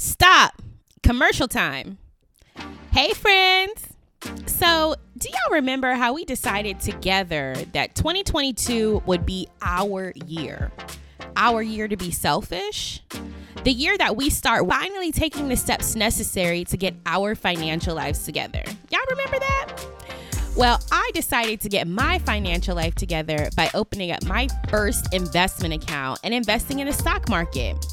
Stop. Commercial time. Hey, friends. So, do y'all remember how we decided together that 2022 would be our year? Our year to be selfish? The year that we start finally taking the steps necessary to get our financial lives together. Y'all remember that? Well, I decided to get my financial life together by opening up my first investment account and investing in the stock market.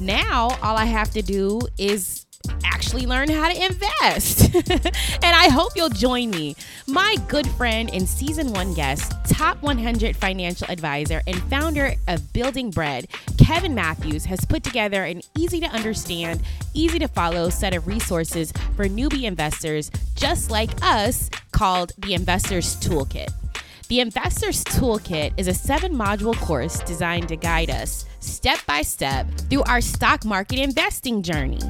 Now, all I have to do is actually learn how to invest. and I hope you'll join me. My good friend and season one guest, top 100 financial advisor, and founder of Building Bread, Kevin Matthews, has put together an easy to understand, easy to follow set of resources for newbie investors just like us called the Investor's Toolkit. The Investor's Toolkit is a seven module course designed to guide us step by step through our stock market investing journey.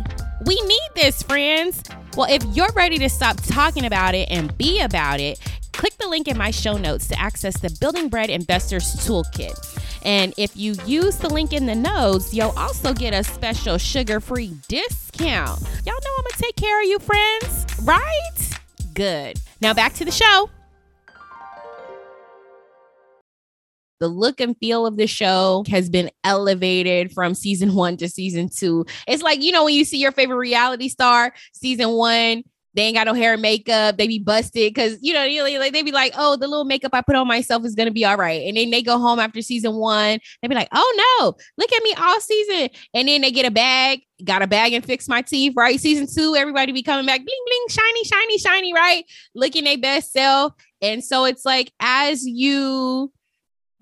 We need this, friends. Well, if you're ready to stop talking about it and be about it, click the link in my show notes to access the Building Bread Investors Toolkit. And if you use the link in the notes, you'll also get a special sugar free discount. Y'all know I'm gonna take care of you, friends, right? Good. Now back to the show. The look and feel of the show has been elevated from season one to season two. It's like, you know, when you see your favorite reality star, season one, they ain't got no hair and makeup. They be busted because you know they be like, "Oh, the little makeup I put on myself is gonna be all right." And then they go home after season one. They be like, "Oh no, look at me all season." And then they get a bag, got a bag and fix my teeth. Right, season two, everybody be coming back, bling bling, shiny, shiny, shiny. Right, looking their best self. And so it's like as you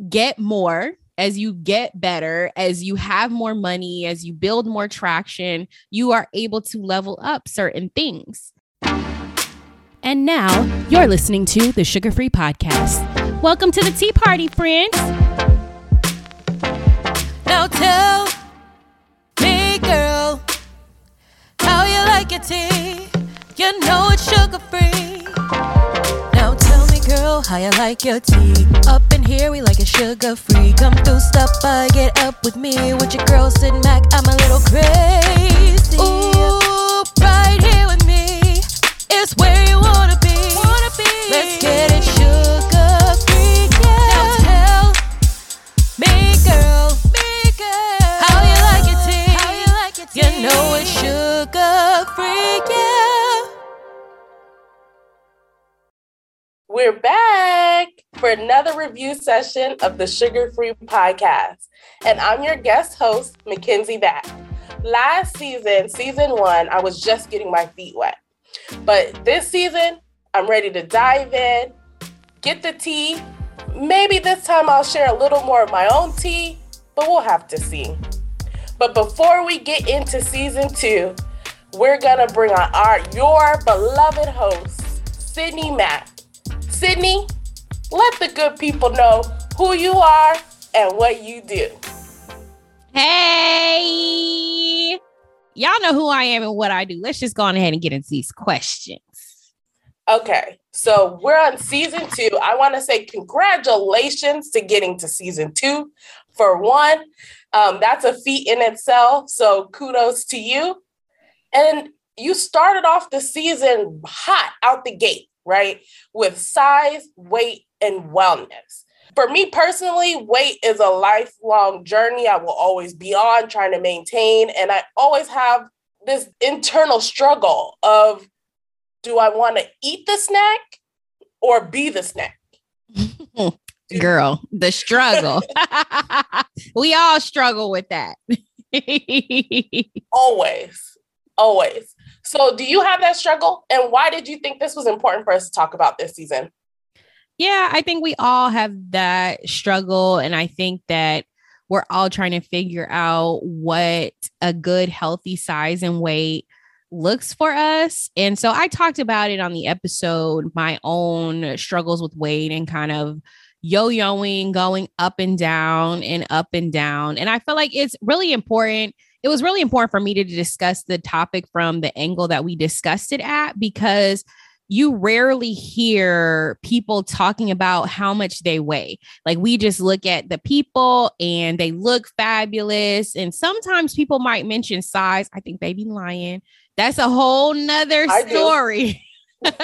get more, as you get better, as you have more money, as you build more traction, you are able to level up certain things. And now you're listening to the Sugar Free Podcast. Welcome to the Tea Party, friends. Now tell me, girl, how you like your tea. You know it's sugar free how you like your tea? Up in here, we like it sugar free. Come through, stop by, get up with me. With your girl sitting back, I'm a little crazy. Ooh, right here with me is where you wanna be. Wanna be. Let's get it sugar free, yeah. Now tell me, girl, me, girl, how you like your tea? How you like your tea? You know it's sugar free, yeah. We're back for another review session of the Sugar Free Podcast. And I'm your guest host, Mackenzie Mack. Last season, season one, I was just getting my feet wet. But this season, I'm ready to dive in, get the tea. Maybe this time I'll share a little more of my own tea, but we'll have to see. But before we get into season two, we're gonna bring on our your beloved host, Sydney Mack. Sydney, let the good people know who you are and what you do. Hey, y'all know who I am and what I do. Let's just go on ahead and get into these questions. Okay, so we're on season two. I want to say congratulations to getting to season two. For one, um, that's a feat in itself. So kudos to you. And you started off the season hot out the gate right? With size, weight, and wellness. For me personally, weight is a lifelong journey I will always be on trying to maintain. And I always have this internal struggle of do I want to eat the snack or be the snack? Girl, the struggle. we all struggle with that. always, always. So, do you have that struggle? And why did you think this was important for us to talk about this season? Yeah, I think we all have that struggle. And I think that we're all trying to figure out what a good, healthy size and weight looks for us. And so I talked about it on the episode, my own struggles with weight and kind of yo yoing, going up and down and up and down. And I feel like it's really important it was really important for me to discuss the topic from the angle that we discussed it at because you rarely hear people talking about how much they weigh. Like we just look at the people and they look fabulous. And sometimes people might mention size. I think baby lion. That's a whole nother story. There's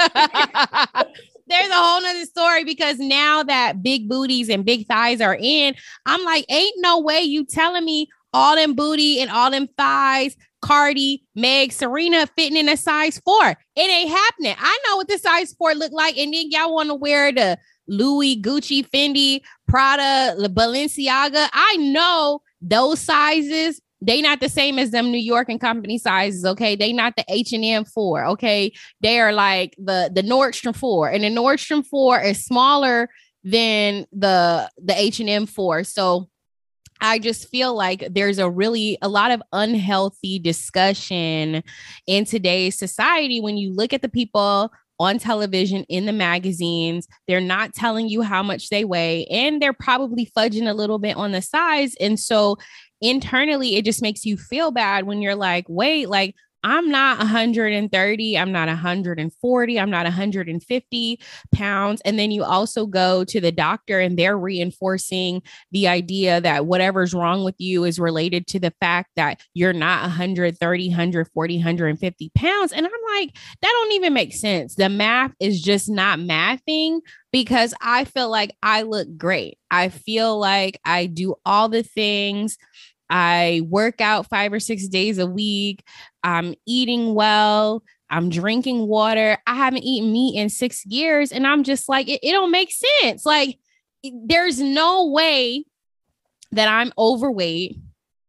a whole nother story because now that big booties and big thighs are in, I'm like, ain't no way you telling me all them booty and all them thighs Cardi, Meg, Serena fitting in a size four. It ain't happening. I know what the size four look like. And then y'all want to wear the Louis, Gucci, Fendi, Prada, Balenciaga. I know those sizes. They not the same as them New York and company sizes, okay? They not the H&M 4, okay? They are like the the Nordstrom 4 and the Nordstrom 4 is smaller than the the H&M 4. So I just feel like there's a really a lot of unhealthy discussion in today's society when you look at the people on television in the magazines they're not telling you how much they weigh and they're probably fudging a little bit on the size and so internally it just makes you feel bad when you're like wait like I'm not 130, I'm not 140, I'm not 150 pounds. And then you also go to the doctor and they're reinforcing the idea that whatever's wrong with you is related to the fact that you're not 130, 140, 150 pounds. And I'm like, that don't even make sense. The math is just not mathing because I feel like I look great. I feel like I do all the things I work out five or six days a week. I'm eating well. I'm drinking water. I haven't eaten meat in six years. And I'm just like, it, it don't make sense. Like, there's no way that I'm overweight,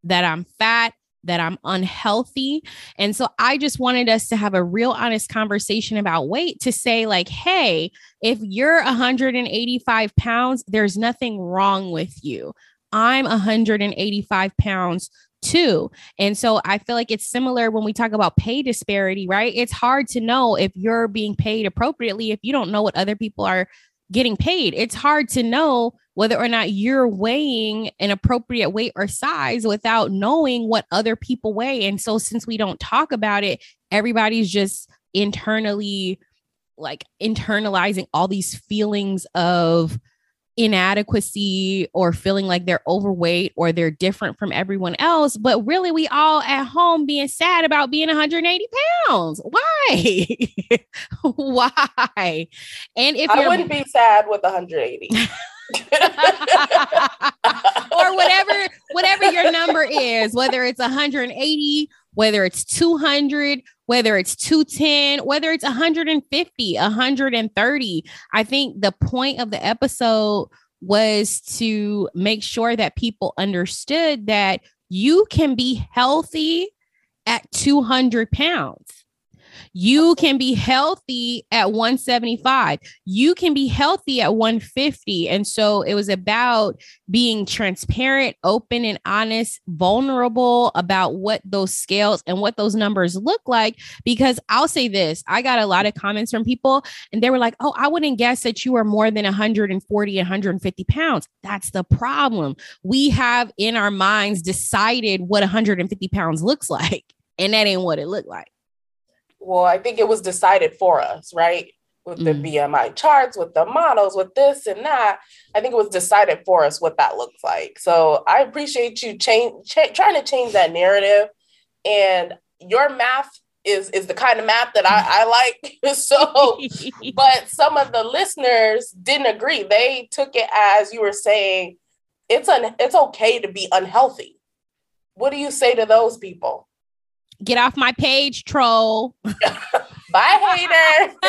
that I'm fat, that I'm unhealthy. And so I just wanted us to have a real honest conversation about weight to say, like, hey, if you're 185 pounds, there's nothing wrong with you. I'm 185 pounds too. And so I feel like it's similar when we talk about pay disparity, right? It's hard to know if you're being paid appropriately if you don't know what other people are getting paid. It's hard to know whether or not you're weighing an appropriate weight or size without knowing what other people weigh. And so since we don't talk about it, everybody's just internally like internalizing all these feelings of inadequacy or feeling like they're overweight or they're different from everyone else. But really, we all at home being sad about being 180 pounds. Why? Why? And if I wouldn't be sad with 180. or whatever whatever your number is whether it's 180 whether it's 200 whether it's 210 whether it's 150 130 i think the point of the episode was to make sure that people understood that you can be healthy at 200 pounds you can be healthy at 175. You can be healthy at 150. And so it was about being transparent, open, and honest, vulnerable about what those scales and what those numbers look like. Because I'll say this I got a lot of comments from people, and they were like, Oh, I wouldn't guess that you are more than 140, 150 pounds. That's the problem. We have in our minds decided what 150 pounds looks like, and that ain't what it looked like well, I think it was decided for us, right? With the mm. BMI charts, with the models, with this and that. I think it was decided for us what that looks like. So I appreciate you change, ch- trying to change that narrative. And your math is is the kind of math that I, I like. so, but some of the listeners didn't agree. They took it as you were saying, it's un, it's okay to be unhealthy. What do you say to those people? Get off my page, troll. Bye, hater.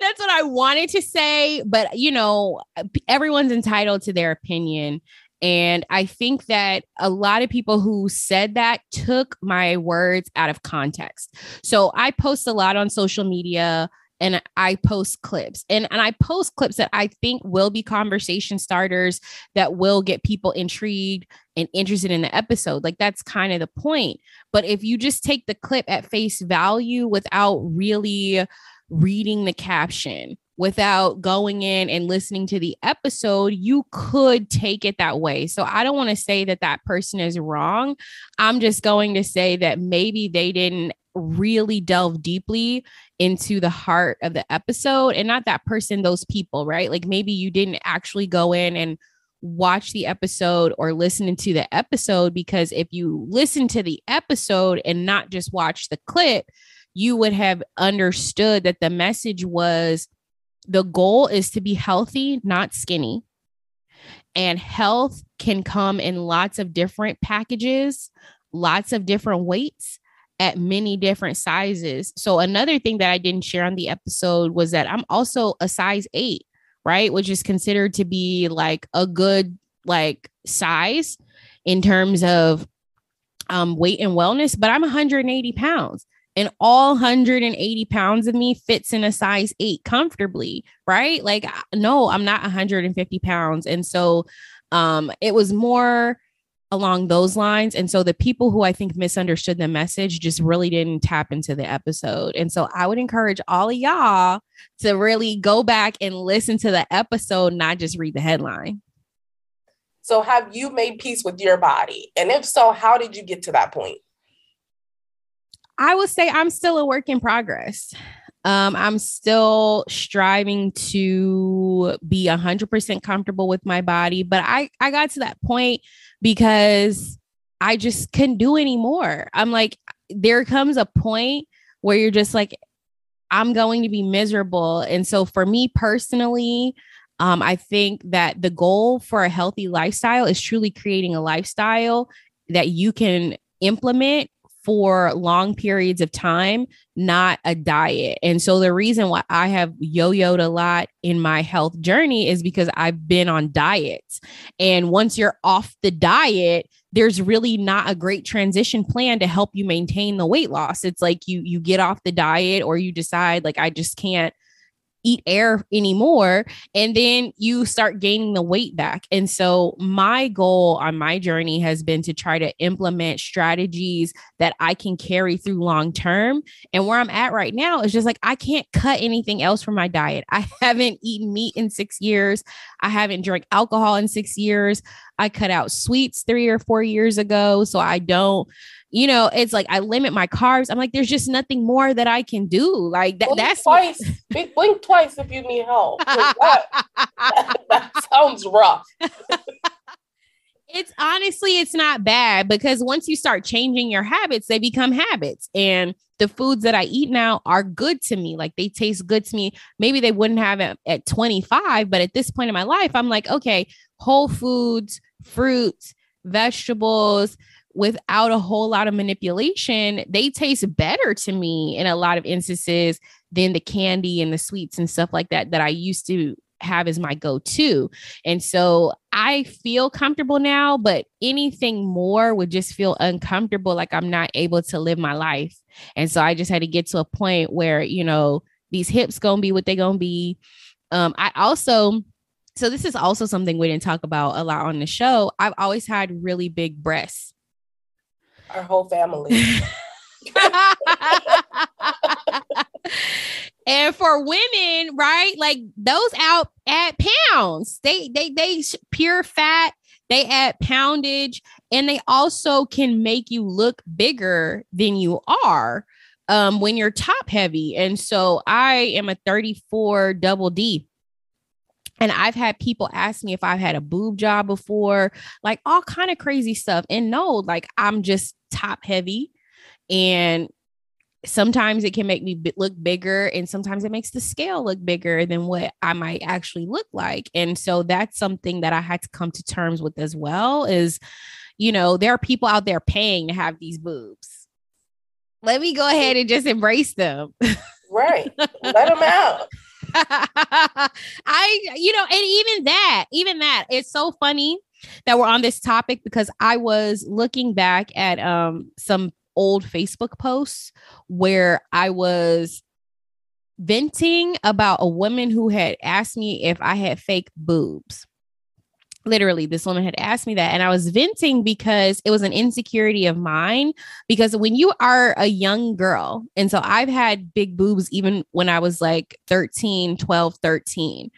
That's what I wanted to say. But, you know, everyone's entitled to their opinion. And I think that a lot of people who said that took my words out of context. So I post a lot on social media and I post clips and, and I post clips that I think will be conversation starters that will get people intrigued and interested in the episode. Like that's kind of the point. But if you just take the clip at face value without really reading the caption, without going in and listening to the episode, you could take it that way. So I don't want to say that that person is wrong. I'm just going to say that maybe they didn't really delve deeply into the heart of the episode and not that person, those people, right? Like maybe you didn't actually go in and watch the episode or listen to the episode because if you listen to the episode and not just watch the clip, you would have understood that the message was the goal is to be healthy, not skinny. And health can come in lots of different packages, lots of different weights at many different sizes. So, another thing that I didn't share on the episode was that I'm also a size eight, right? Which is considered to be like a good like size in terms of um, weight and wellness, but I'm 180 pounds and all 180 pounds of me fits in a size eight comfortably, right? Like, no, I'm not 150 pounds. And so um, it was more along those lines. And so the people who I think misunderstood the message just really didn't tap into the episode. And so I would encourage all of y'all to really go back and listen to the episode, not just read the headline. So, have you made peace with your body? And if so, how did you get to that point? I would say I'm still a work in progress. Um, I'm still striving to be 100% comfortable with my body, but I I got to that point because I just couldn't do anymore. I'm like there comes a point where you're just like I'm going to be miserable. And so for me personally, um, I think that the goal for a healthy lifestyle is truly creating a lifestyle that you can implement for long periods of time, not a diet. And so the reason why I have yo-yoed a lot in my health journey is because I've been on diets. And once you're off the diet, there's really not a great transition plan to help you maintain the weight loss. It's like you you get off the diet or you decide like I just can't eat air anymore and then you start gaining the weight back. And so my goal on my journey has been to try to implement strategies that i can carry through long term. And where i'm at right now is just like i can't cut anything else from my diet. I haven't eaten meat in six years. I haven't drank alcohol in six years. I cut out sweets three or four years ago so i don't you know, it's like I limit my carbs. I'm like, there's just nothing more that I can do. Like that. Blink that's twice. What... Blink twice if you need help. That, that sounds rough. it's honestly, it's not bad because once you start changing your habits, they become habits. And the foods that I eat now are good to me. Like they taste good to me. Maybe they wouldn't have it at 25, but at this point in my life, I'm like, okay, whole foods, fruits, vegetables, without a whole lot of manipulation, they taste better to me in a lot of instances than the candy and the sweets and stuff like that that I used to have as my go-to. And so I feel comfortable now, but anything more would just feel uncomfortable like I'm not able to live my life. And so I just had to get to a point where, you know, these hips to be what they to be. Um I also so this is also something we didn't talk about a lot on the show. I've always had really big breasts our whole family. and for women, right? Like those out at pounds. They they they pure fat, they add poundage, and they also can make you look bigger than you are um when you're top heavy. And so I am a 34 double D. And I've had people ask me if I've had a boob job before, like all kind of crazy stuff. And no, like I'm just top heavy and sometimes it can make me b- look bigger and sometimes it makes the scale look bigger than what I might actually look like. And so that's something that I had to come to terms with as well is you know, there are people out there paying to have these boobs. Let me go ahead and just embrace them. Right. Let them out. I, you know, and even that, even that, it's so funny that we're on this topic because I was looking back at um some old Facebook posts where I was venting about a woman who had asked me if I had fake boobs. Literally this woman had asked me that and i was venting because it was an insecurity of mine because when you are a young girl and so i've had big boobs even when i was like 13 12 13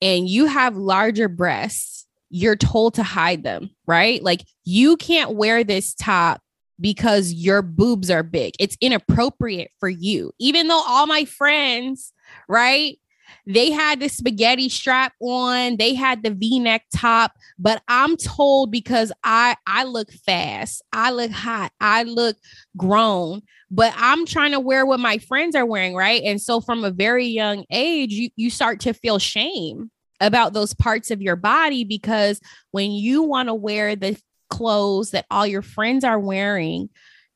and you have larger breasts you're told to hide them right like you can't wear this top because your boobs are big. It's inappropriate for you. Even though all my friends, right? They had the spaghetti strap on, they had the V-neck top, but I'm told because I I look fast, I look hot, I look grown, but I'm trying to wear what my friends are wearing, right? And so from a very young age, you you start to feel shame about those parts of your body because when you want to wear the clothes that all your friends are wearing,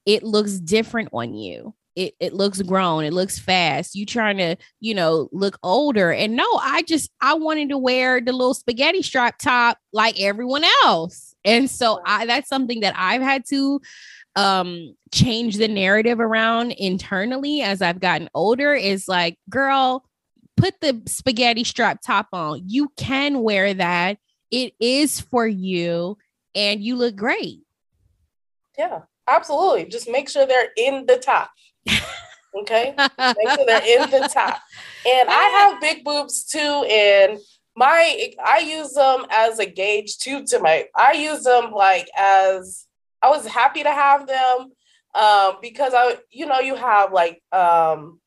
it looks different on you. It, it looks grown, it looks fast. You trying to, you know, look older. And no, I just I wanted to wear the little spaghetti strap top like everyone else. And so I that's something that I've had to um change the narrative around internally as I've gotten older is like, girl, put the spaghetti strap top on. You can wear that. It is for you and you look great. Yeah, absolutely. Just make sure they're in the top. Okay. make sure they're in the top. And I have big boobs too. And my I use them as a gauge too to my I use them like as I was happy to have them um because I you know you have like um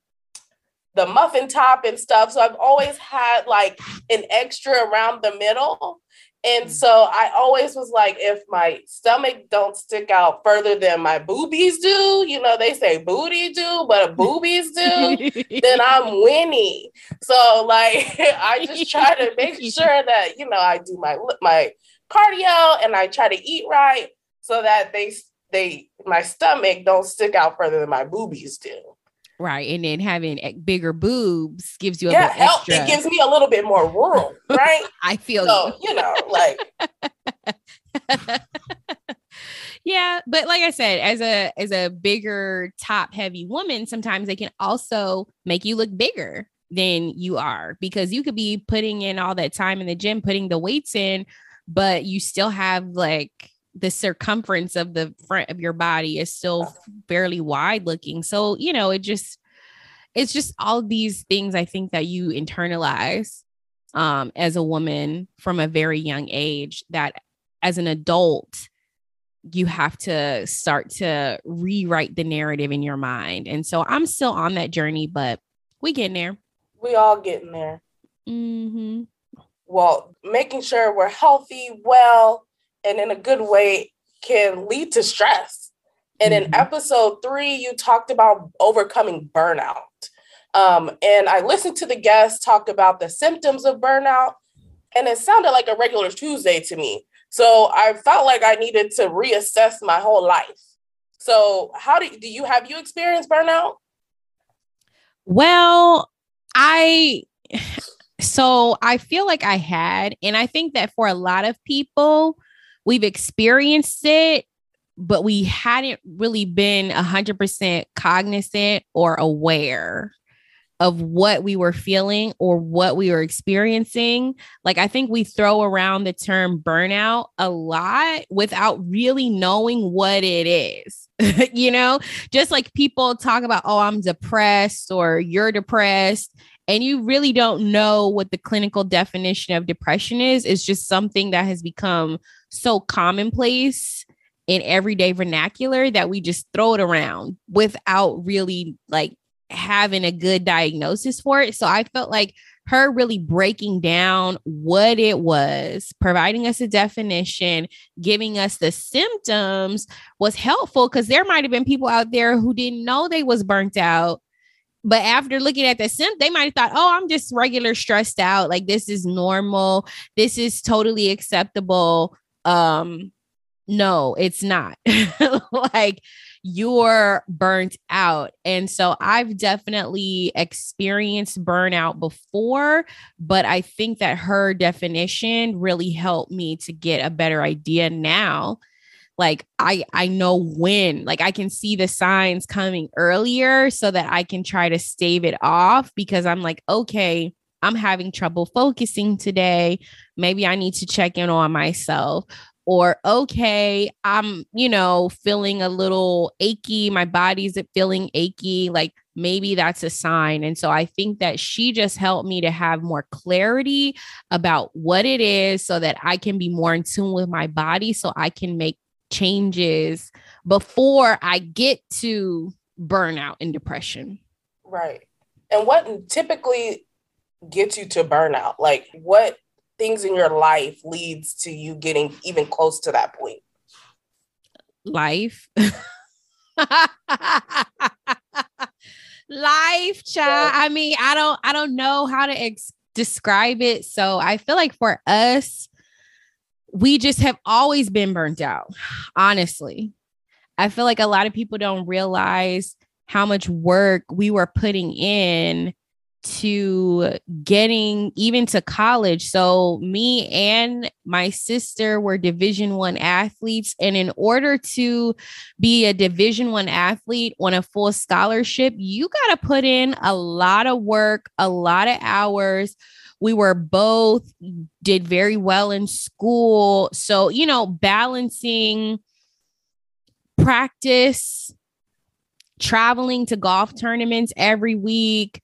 the muffin top and stuff so I've always had like an extra around the middle and mm. so I always was like, if my stomach don't stick out further than my boobies do, you know, they say booty do, but boobies do, then I'm winning. So like, I just try to make sure that you know I do my my cardio and I try to eat right so that they they my stomach don't stick out further than my boobies do. Right. And then having bigger boobs gives you a yeah, help. It gives me a little bit more room, right? I feel so, you. you know, like yeah, but like I said, as a as a bigger top heavy woman, sometimes they can also make you look bigger than you are because you could be putting in all that time in the gym, putting the weights in, but you still have like the circumference of the front of your body is still fairly wide looking. So, you know, it just it's just all these things I think that you internalize um as a woman from a very young age that as an adult you have to start to rewrite the narrative in your mind. And so I'm still on that journey, but we getting there. We all getting there. Mm-hmm. Well, making sure we're healthy, well, and in a good way can lead to stress. And mm-hmm. in episode three, you talked about overcoming burnout. Um, and I listened to the guests talk about the symptoms of burnout, and it sounded like a regular Tuesday to me. So I felt like I needed to reassess my whole life. So, how do, do you have you experienced burnout? Well, I so I feel like I had, and I think that for a lot of people, we've experienced it, but we hadn't really been 100% cognizant or aware of what we were feeling or what we were experiencing. Like, I think we throw around the term burnout a lot without really knowing what it is. you know, just like people talk about, oh, I'm depressed or you're depressed and you really don't know what the clinical definition of depression is, it's just something that has become so commonplace in everyday vernacular that we just throw it around without really like having a good diagnosis for it. So I felt like her really breaking down what it was, providing us a definition, giving us the symptoms was helpful because there might have been people out there who didn't know they was burnt out but after looking at the sim, they might have thought, oh, I'm just regular stressed out. Like this is normal. This is totally acceptable. Um, no, it's not. like you're burnt out. And so I've definitely experienced burnout before, but I think that her definition really helped me to get a better idea now like i i know when like i can see the signs coming earlier so that i can try to stave it off because i'm like okay i'm having trouble focusing today. Maybe i need to check in on myself. Or okay i'm you know feeling a little achy. My body's feeling achy. Like maybe that's a sign. And so i think that she just helped me to have more clarity about what it is so that i can be more in tune with my body so i can make changes before I get to burnout and depression. Right. And what typically gets you to burnout? Like what things in your life leads to you getting even close to that point? Life. Life, child. I mean, I don't I don't know how to ex- describe it. So I feel like for us, we just have always been burnt out, honestly. I feel like a lot of people don't realize how much work we were putting in to getting even to college. So me and my sister were division 1 athletes. And in order to be a division 1 athlete on a full scholarship you got to put in a lot of work a lot of hours. We were both did very well in school. So you know balancing practice traveling to golf tournaments every week,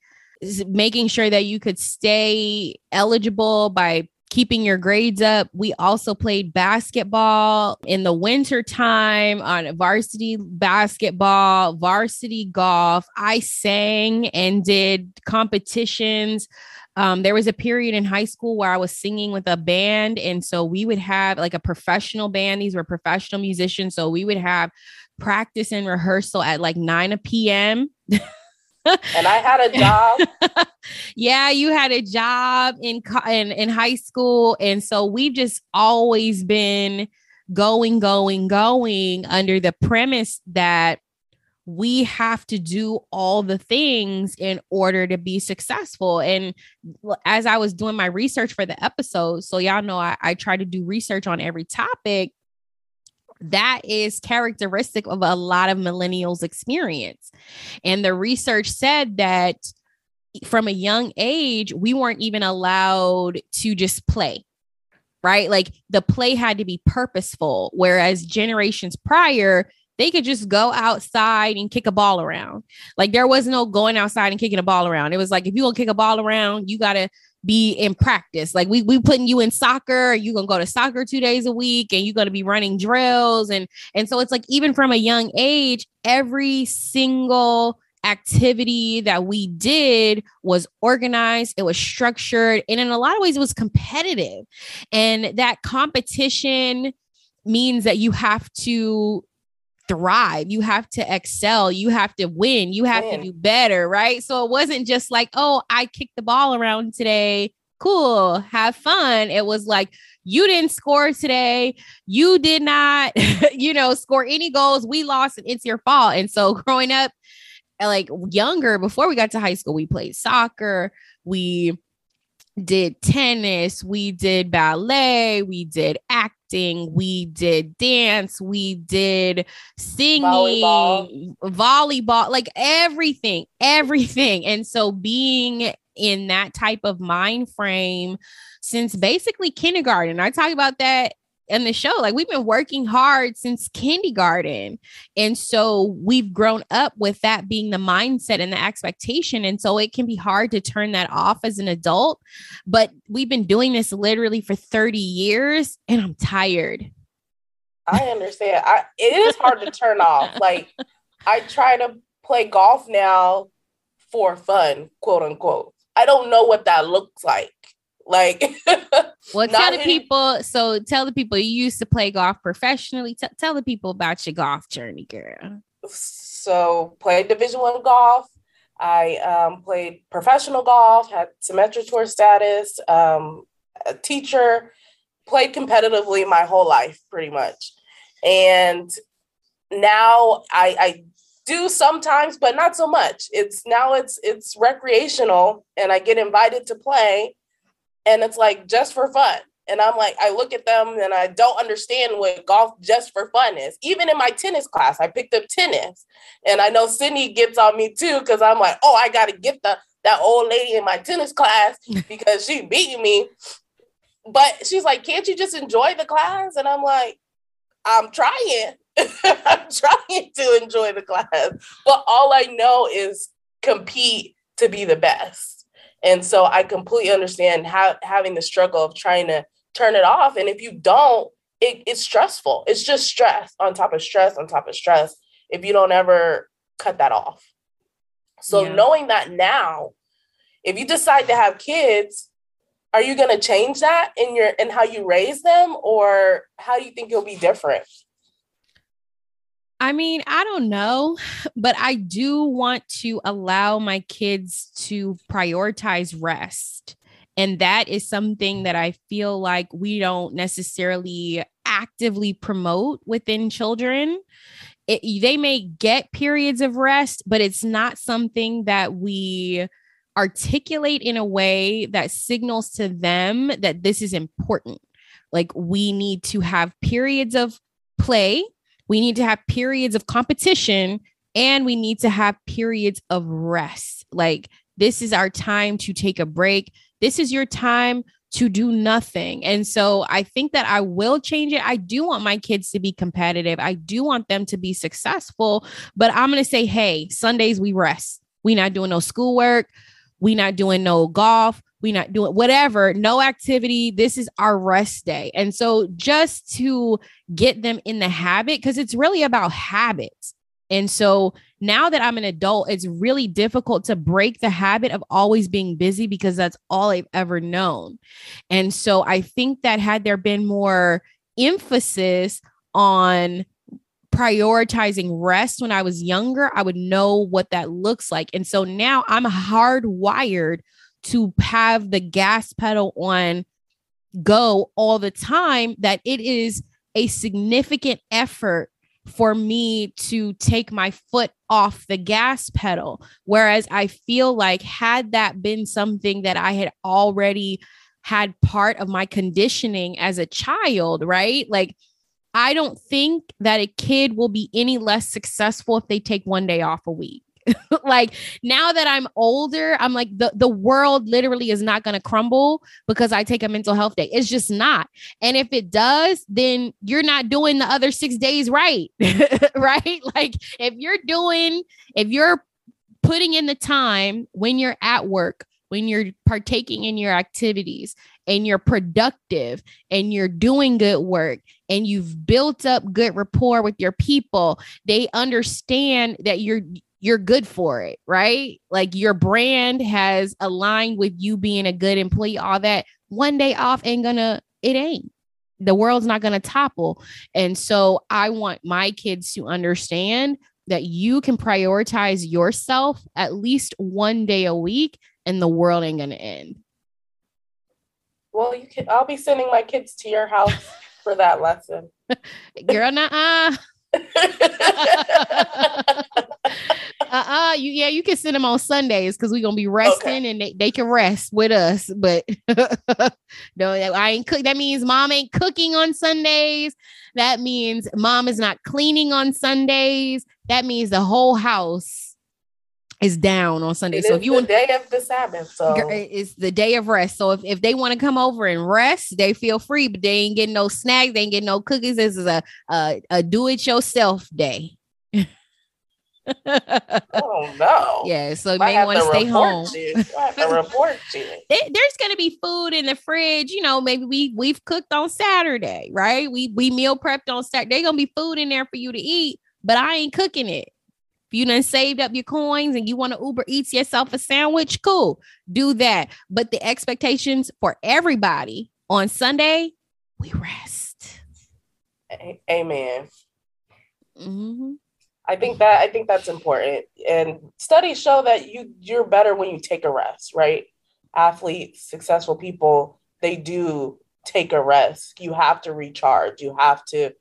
making sure that you could stay eligible by keeping your grades up. We also played basketball in the winter time on varsity basketball, varsity golf. I sang and did competitions. Um, there was a period in high school where I was singing with a band. And so we would have like a professional band. These were professional musicians. So we would have practice and rehearsal at like 9 p.m. and I had a job. yeah, you had a job in, in in high school, and so we've just always been going, going, going under the premise that we have to do all the things in order to be successful. And as I was doing my research for the episode, so y'all know I, I try to do research on every topic that is characteristic of a lot of millennials experience. And the research said that from a young age we weren't even allowed to just play right? Like the play had to be purposeful whereas generations prior they could just go outside and kick a ball around. Like there was no going outside and kicking a ball around. It was like if you gonna kick a ball around you gotta be in practice. Like we we putting you in soccer, you gonna go to soccer two days a week, and you're gonna be running drills, and and so it's like even from a young age, every single activity that we did was organized, it was structured, and in a lot of ways, it was competitive, and that competition means that you have to thrive. You have to excel. You have to win. You have to do better, right? So it wasn't just like, oh, I kicked the ball around today. Cool, have fun. It was like, you didn't score today. You did not, you know, score any goals. We lost and it's your fault. And so growing up, like younger, before we got to high school, we played soccer. We did tennis, we did ballet, we did acting, we did dance, we did singing, volleyball, volleyball like everything, everything. And so being in that type of mind frame since basically kindergarten, I talk about that in the show. Like we've been working hard since kindergarten. And so we've grown up with that being the mindset and the expectation. And so it can be hard to turn that off as an adult. But we've been doing this literally for 30 years and I'm tired. I understand. I it is hard to turn off. Like I try to play golf now for fun, quote unquote. I don't know what that looks like. Like, well, tell the people. So, tell the people you used to play golf professionally. T- tell the people about your golf journey, girl. So, played Division One golf. I um, played professional golf, had Symetra tour status, um, a teacher, played competitively my whole life, pretty much. And now I, I do sometimes, but not so much. It's now it's it's recreational, and I get invited to play and it's like just for fun. And I'm like, I look at them and I don't understand what golf just for fun is. Even in my tennis class, I picked up tennis. And I know Sydney gets on me too, because I'm like, oh, I gotta get the that old lady in my tennis class because she beat me. But she's like, can't you just enjoy the class? And I'm like, I'm trying. I'm trying to enjoy the class. But all I know is compete to be the best. And so I completely understand how having the struggle of trying to turn it off. And if you don't, it, it's stressful. It's just stress on top of stress on top of stress if you don't ever cut that off. So Yeah. knowing that now, if you decide to have kids, are you going to change that in your in how you raise them or how do you think it'll be different? I mean, I don't know, but I do want to allow my kids to prioritize rest. And that is something that I feel like we don't necessarily actively promote within children. It, they may get periods of rest, but it's not something that we articulate in a way that signals to them that this is important. Like we need to have periods of play we need to have periods of competition and we need to have periods of rest. Like, this is our time to take a break. This is your time to do nothing. And so I think that I will change it. I do want my kids to be competitive. I do want them to be successful, but I'm going to say, hey, Sundays we rest. We not doing no schoolwork. We not doing no golf. We not doing whatever, no activity. This is our rest day. And so just to get them in the habit, because it's really about habits. And so now that I'm an adult, it's really difficult to break the habit of always being busy because that's all I've ever known. And so I think that had there been more emphasis on prioritizing rest when I was younger, I would know what that looks like. And so now I'm hardwired to have the gas pedal on go all the time that it is a significant effort for me to take my foot off the gas pedal. Whereas I feel like, had that been something that I had already had part of my conditioning as a child, right? Like, I don't think that a kid will be any less successful if they take one day off a week. like now that I'm older, I'm like the the world literally is not going to crumble because I take a mental health day. It's just not. And if it does, then you're not doing the other 6 days right. right? Like if you're doing if you're putting in the time when you're at work, when you're partaking in your activities and you're productive and you're doing good work and you've built up good rapport with your people, they understand that you're you're good for it, right? Like your brand has aligned with you being a good employee, all that. One day off ain't gonna, it ain't. The world's not gonna topple. And so I want my kids to understand that you can prioritize yourself at least one day a week and the world ain't gonna end. Well, you can I'll be sending my kids to your house for that lesson. Girl, nah. Uh-uh you yeah you can send them on sundays because we're gonna be resting and they, they can rest with us but no i ain't cook that means mom ain't cooking on sundays. That means mom is not cleaning on sundays. That means the whole house is down on Sunday. It so if you the want day of the Sabbath, so eh, It's the day of rest. So if, if they want to come over and rest, they feel free, but they ain't getting no snacks, they ain't getting no cookies. This is a a, a do it yourself day. oh no. yeah, so you I may want to stay home. you. I have to report you. There's gonna be food in the fridge. You know, maybe we we've cooked on Saturday, right? We we meal prepped on Saturday. There's gonna be food in there for you to eat, but I ain't cooking it. If you done saved up your coins and you want to Uber Eats yourself a sandwich, cool, do that. But the expectations for everybody on Sunday, we rest. Amen. Mhm. I think that I think that's important. And studies show that you you're better when you take a rest, right? Athletes, successful people, they do take a rest. You have to recharge. You have to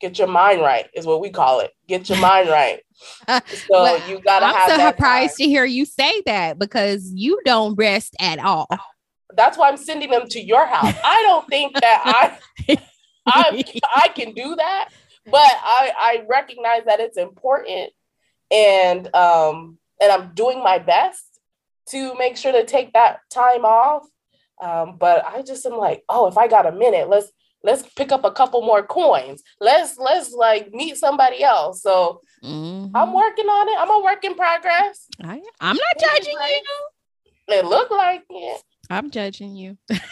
get your mind right, is what we call it. Get your mind right. So Well, you gotta I'm have so that surprised time. to hear you say that because you don't rest at all. That's why I'm sending them to your house. I don't think that I I I can do that, but I I recognize that it's important and um and I'm doing my best to make sure to take that time off. Um, but I just am like, oh, if I got a minute, let's let's pick up a couple more coins. Let's let's like meet somebody else. So Mhm. I'm working on it. I'm a work in progress. I, I'm not judging you. It looked like it. I'm judging you. but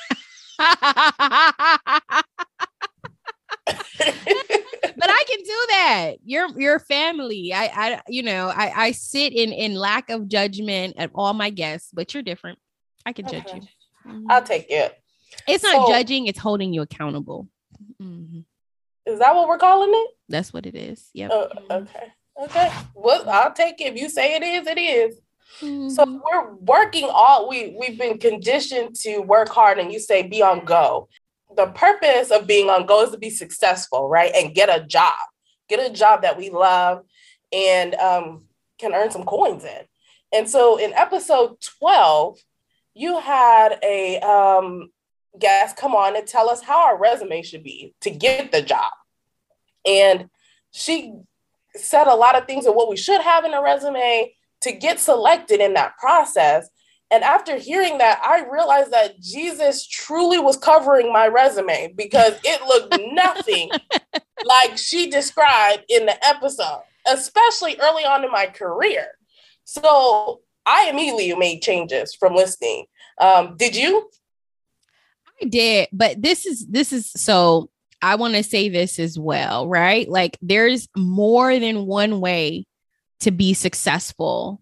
I can do that. You're your family. I, I, you know, I, I sit in in lack of judgment at all my guests, but you're different. I can judge you. I'll take it. It's not So- judging; it's holding you accountable. Mhm. Is that what we're calling it? That's what it is. Yep. Oh, okay. Okay. Well, I'll take it. If you say it is, it is. So Mhm. we're working all we we've been conditioned to work hard and you say be on go. The purpose of being on go is to be successful, right? And get a job. Get a job that we love and um, can earn some coins in. And so in episode 12, you had a um, guest come on and tell us how our resume should be to get the job. And she said a lot of things of what we should have in a resume to get selected in that process. And after hearing that, I realized that Jesus truly was covering my resume because it looked nothing like she described in the episode, especially early on in my career. So I immediately made changes from listening. Um, did you? Did, but this is this is so I want to say this as well, right? Like there's more than one way to be successful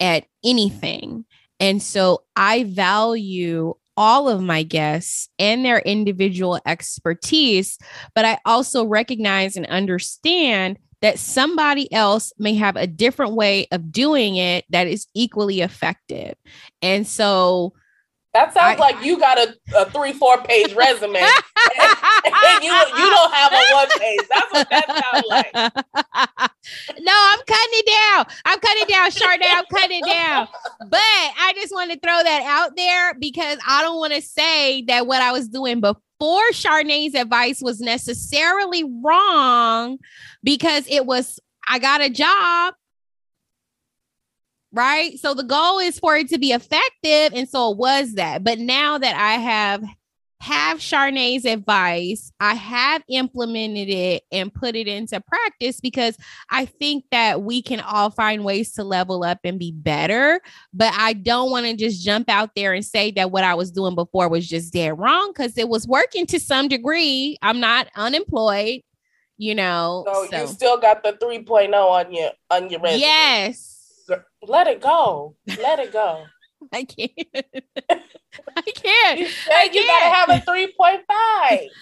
at anything. And so I value all of my guests and their individual expertise, but I also recognize and understand that somebody else may have a different way of doing it that is equally effective. And so That sounds I- like you got a, a three, four page resume. and you you don't have a one page. That's what that sounds like. no, I'm cutting it down. I'm cutting it down, Chardonnay. I'm cutting it down. But I just want to throw that out there because I don't want to say that what I was doing before Chardonnay's advice was necessarily wrong because it was, I got a job. Right. So the goal is for it to be effective. And so it was that. But now that I have have Charnay's advice. I have implemented it and put it into practice because I think that we can all find ways to level up and be better. But I don't want to just jump out there and say that what I was doing before was just dead wrong because it was working to some degree. I'm not unemployed, you know. So, so- you still got the 3.0 on your on your resume. yes, Let it go. Let it go. I can't. I can't. You said you gotta have a 3.5.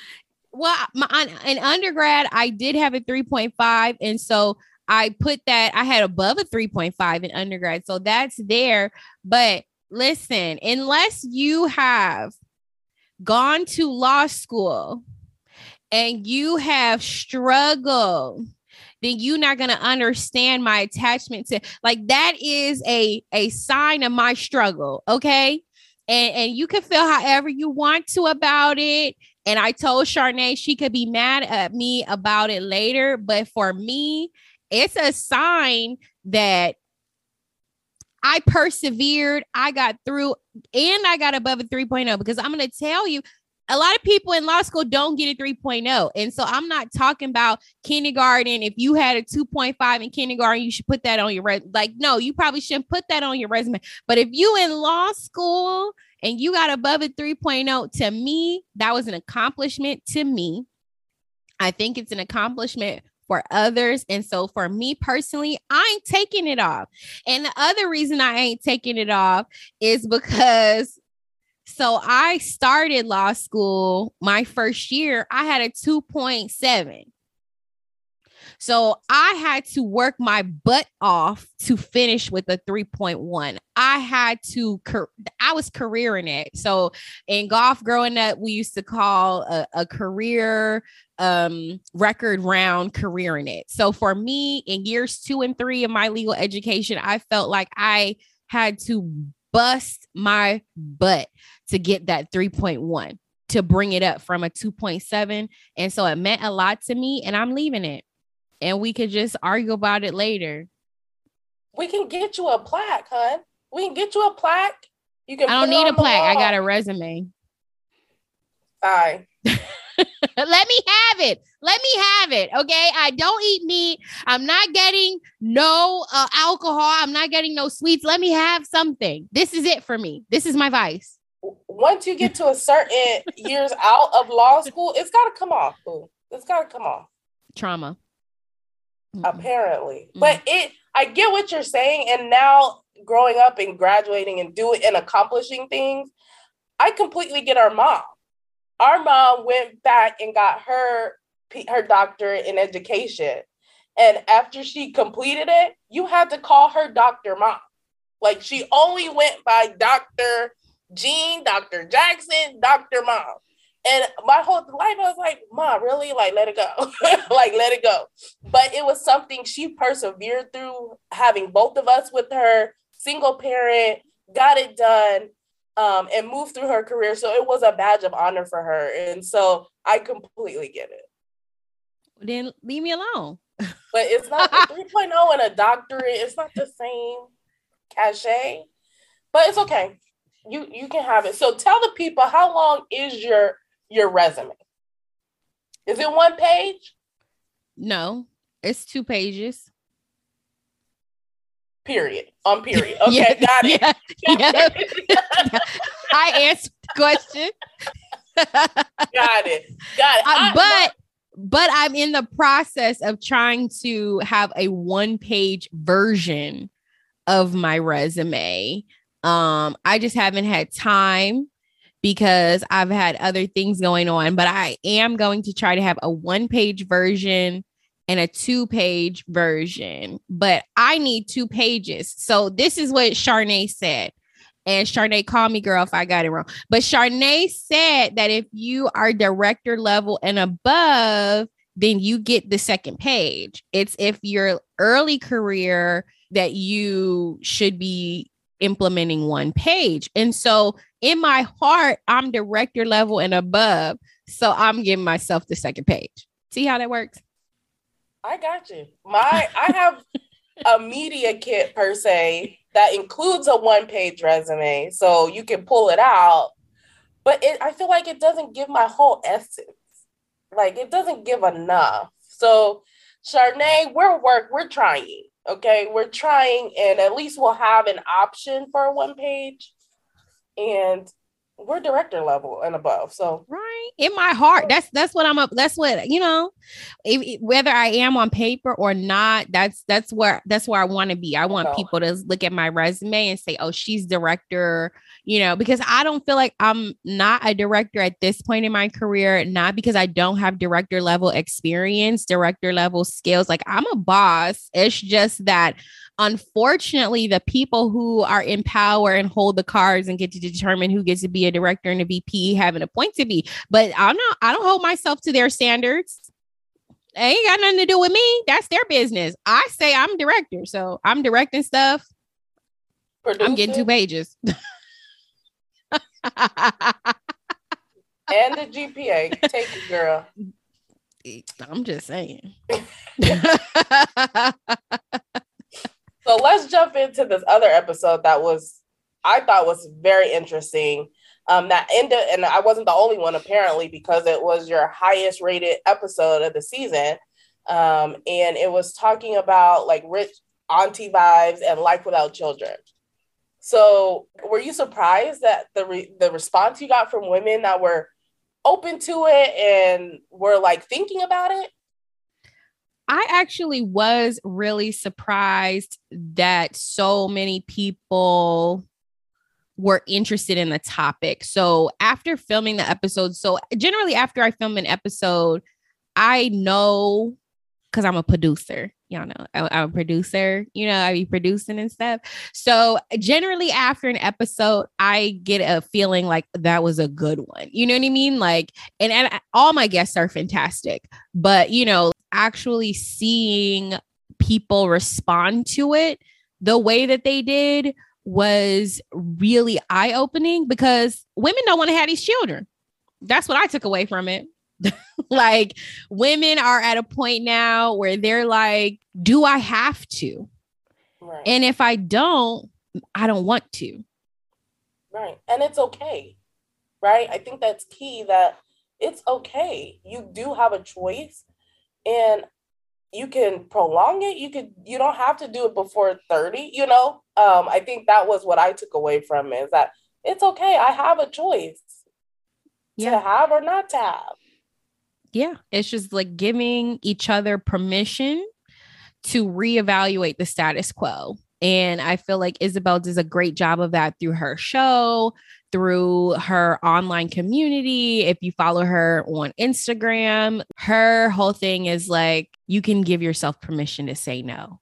well my on, in undergrad i did have a 3.5 and so i put that i had above a 3.5 in undergrad so that's there but listen unless you have gone to law school and you have struggled then you're not going to understand my attachment to like that is a a sign of my struggle okay and and you can feel however you want to about it and I told Charnay she could be mad at me about it later. But for me, it's a sign that I persevered, I got through, and I got above a 3.0 because I'm going to tell you. A lot of people in law school don't get a 3.0. And so I'm not talking about kindergarten. If you had a 2.5 in kindergarten, you should put that on your resume. Like, no, you probably shouldn't put that on your resume. But if you in law school and you got above a 3.0 to me that was an accomplishment to me i think it's an accomplishment for others and so for me personally i ain't taking it off and the other reason i ain't taking it off is because so i started law school my first year i had a 2.7 so I had to work my butt off to finish with a 3.1. I had to, I was careering it. So in golf growing up, we used to call a, a career um record round careering it. So for me, in years two and three of my legal education, I felt like I had to bust my butt to get that 3.1 to bring it up from a 2.7. And so it meant a lot to me, and I'm leaving it and we could just argue about it later. We can get you a plaque, hun. We can get you a plaque. You can I don't need a plaque. I got a resume. Fine. Let me have it. Let me have it. Okay. I don't eat meat. I'm not getting no uh, alcohol. I'm not getting no sweets. Let me have something. This is it for me. This is my vice. Once you get to a certain years out of law school, it's gotta come off. boo. It's got to come off. Trauma. Apparently. Mm. But it, I get what you're saying, and now growing up and graduating and doing and accomplishing things, I completely get our mom. Our mom went back and got her her doctorate in education, and after she completed it, you had to call her Doctor Mom. Like she only went by Doctor Jean, Doctor Jackson, Doctor Mom. And my whole life, I was like, Mom, really? Like, let it go. like, let it go. But it was something she persevered through, having both of us with her, single parent, got it done, um, and moved through her career. So it was a badge of honor for her. And so I completely get it. Then leave me alone. But it's not the 3.0 and a doctorate, it's not the same cachet. But it's okay. You you can have it. So tell the people how long is your your resume? Is it one page? No, it's two pages. Period. On period. Okay, Yeah, got it. yeah, yeah. I answered the question. got it. Got it. I- but but I'm in the process of trying to have a one page version of my resume. Um, I just haven't had time because I've had other things going on, but I am going to try to have a one page version and a two page version. But I need two pages. So this is what Charnay said. And Charnay, call me girl if I got it wrong. But Charnay said that if you are director level and above, then you get the second page. It's if you're early career that you should be implementing one page. And so in my heart, I'm director level and above. So I'm giving myself the second page. See how that works? I got you. My I have a media kit per se that includes a one page resume, so you can pull it out. But it, I feel like it doesn't give my whole essence. Like it doesn't give enough. So, Charnay, we're work. We're trying. Okay, we're trying, and at least we'll have an option for a one page. And we're director level and above. So. Right. In my heart that's that's what i'm up that's what you know if, whether i am on paper or not that's that's where that's where i want to be. I want people to look at my resume and say oh she's director you know because i don't feel like i'm not a director at this point in my career not because i don't have director level experience director level skills. Like i'm a boss. It's just that unfortunately the people who are in power and hold the cards and get to determine who gets to be a director and a vp haven't appointed be. but i'm not i don't hold myself to their standards. It ain't got nothing to do with me. That's their business. I say i'm director so i'm directing stuff. I'm getting two pages. And the GPA. Take it, girl. i'm just saying So let's jump into this other episode that was I thought was very interesting. Um, that ended, and I wasn't the only one apparently because it was your highest rated episode of the season. Um, and it was talking about like rich auntie vibes and life without children. So were you surprised that the re- the response you got from women that were open to it and were like thinking about it? I actually was really surprised that so many people were interested in the topic. So after filming the episode, so generally after I film an episode, I know because I'm a producer. Y'all know I- I'm a producer. You know, I be producing and stuff. So generally after an episode, I get a feeling like that was a good one. You know what I mean? Like, and, and all my guests are fantastic, but you know, actually seeing people respond to it the way that they did was really eye opening because women don't want to have these children. That's what I took away from it. like women are at a point now where they're like, do I have to? Right. And if I don't, I don't want to. Right. And it's okay. Right. I think that's key that it's okay. You do have a choice and you can prolong it. You could you don't have to do it before 30, you know? Um, I think that was what I took away from it is that it's okay. I have a choice to have or not to have. Yeah, it's just like giving each other permission to reevaluate the status quo. And I feel like Isabel does a great job of that through her show, through her online community. If you follow her on Instagram, her whole thing is like, you can give yourself permission to say no.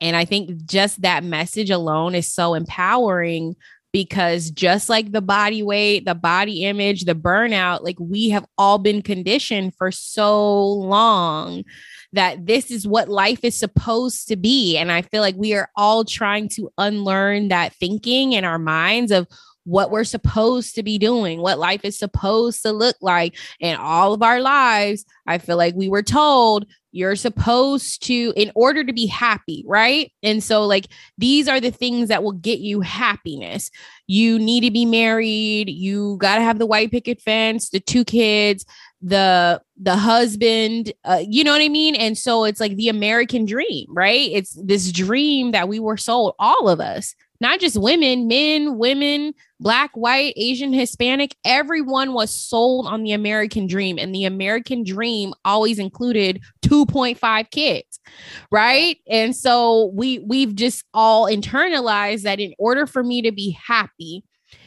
And I think just that message alone is so empowering because just like the body weight, the body image, the burnout, like we have all been conditioned for so long that this is what life is supposed to be. And I feel like we are all trying to unlearn that thinking in our minds of what we're supposed to be doing, what life is supposed to look like. In all of our lives, I feel like we were told you're supposed to, in order to be happy, right? And so, like, these are the things that will get you happiness. You need to be married. You got to have the white picket fence, the two kids, the the husband uh, you know what i mean and so it's like the american dream right it's this dream that we were sold all of us not just women, men, women, black, white, Asian, Hispanic, everyone was sold on the American dream. And the American dream always included 2.5 kids, right? And so we we've just all internalized that in order for me to be happy,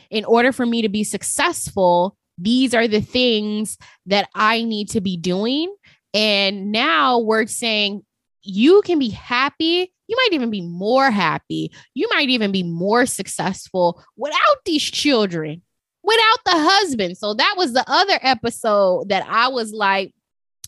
in order for me to be successful, these are the things that I need to be doing. And now we're saying you can be happy you might even be more happy. You might even be more successful without these children, without the husband. So that was the other episode that I was like,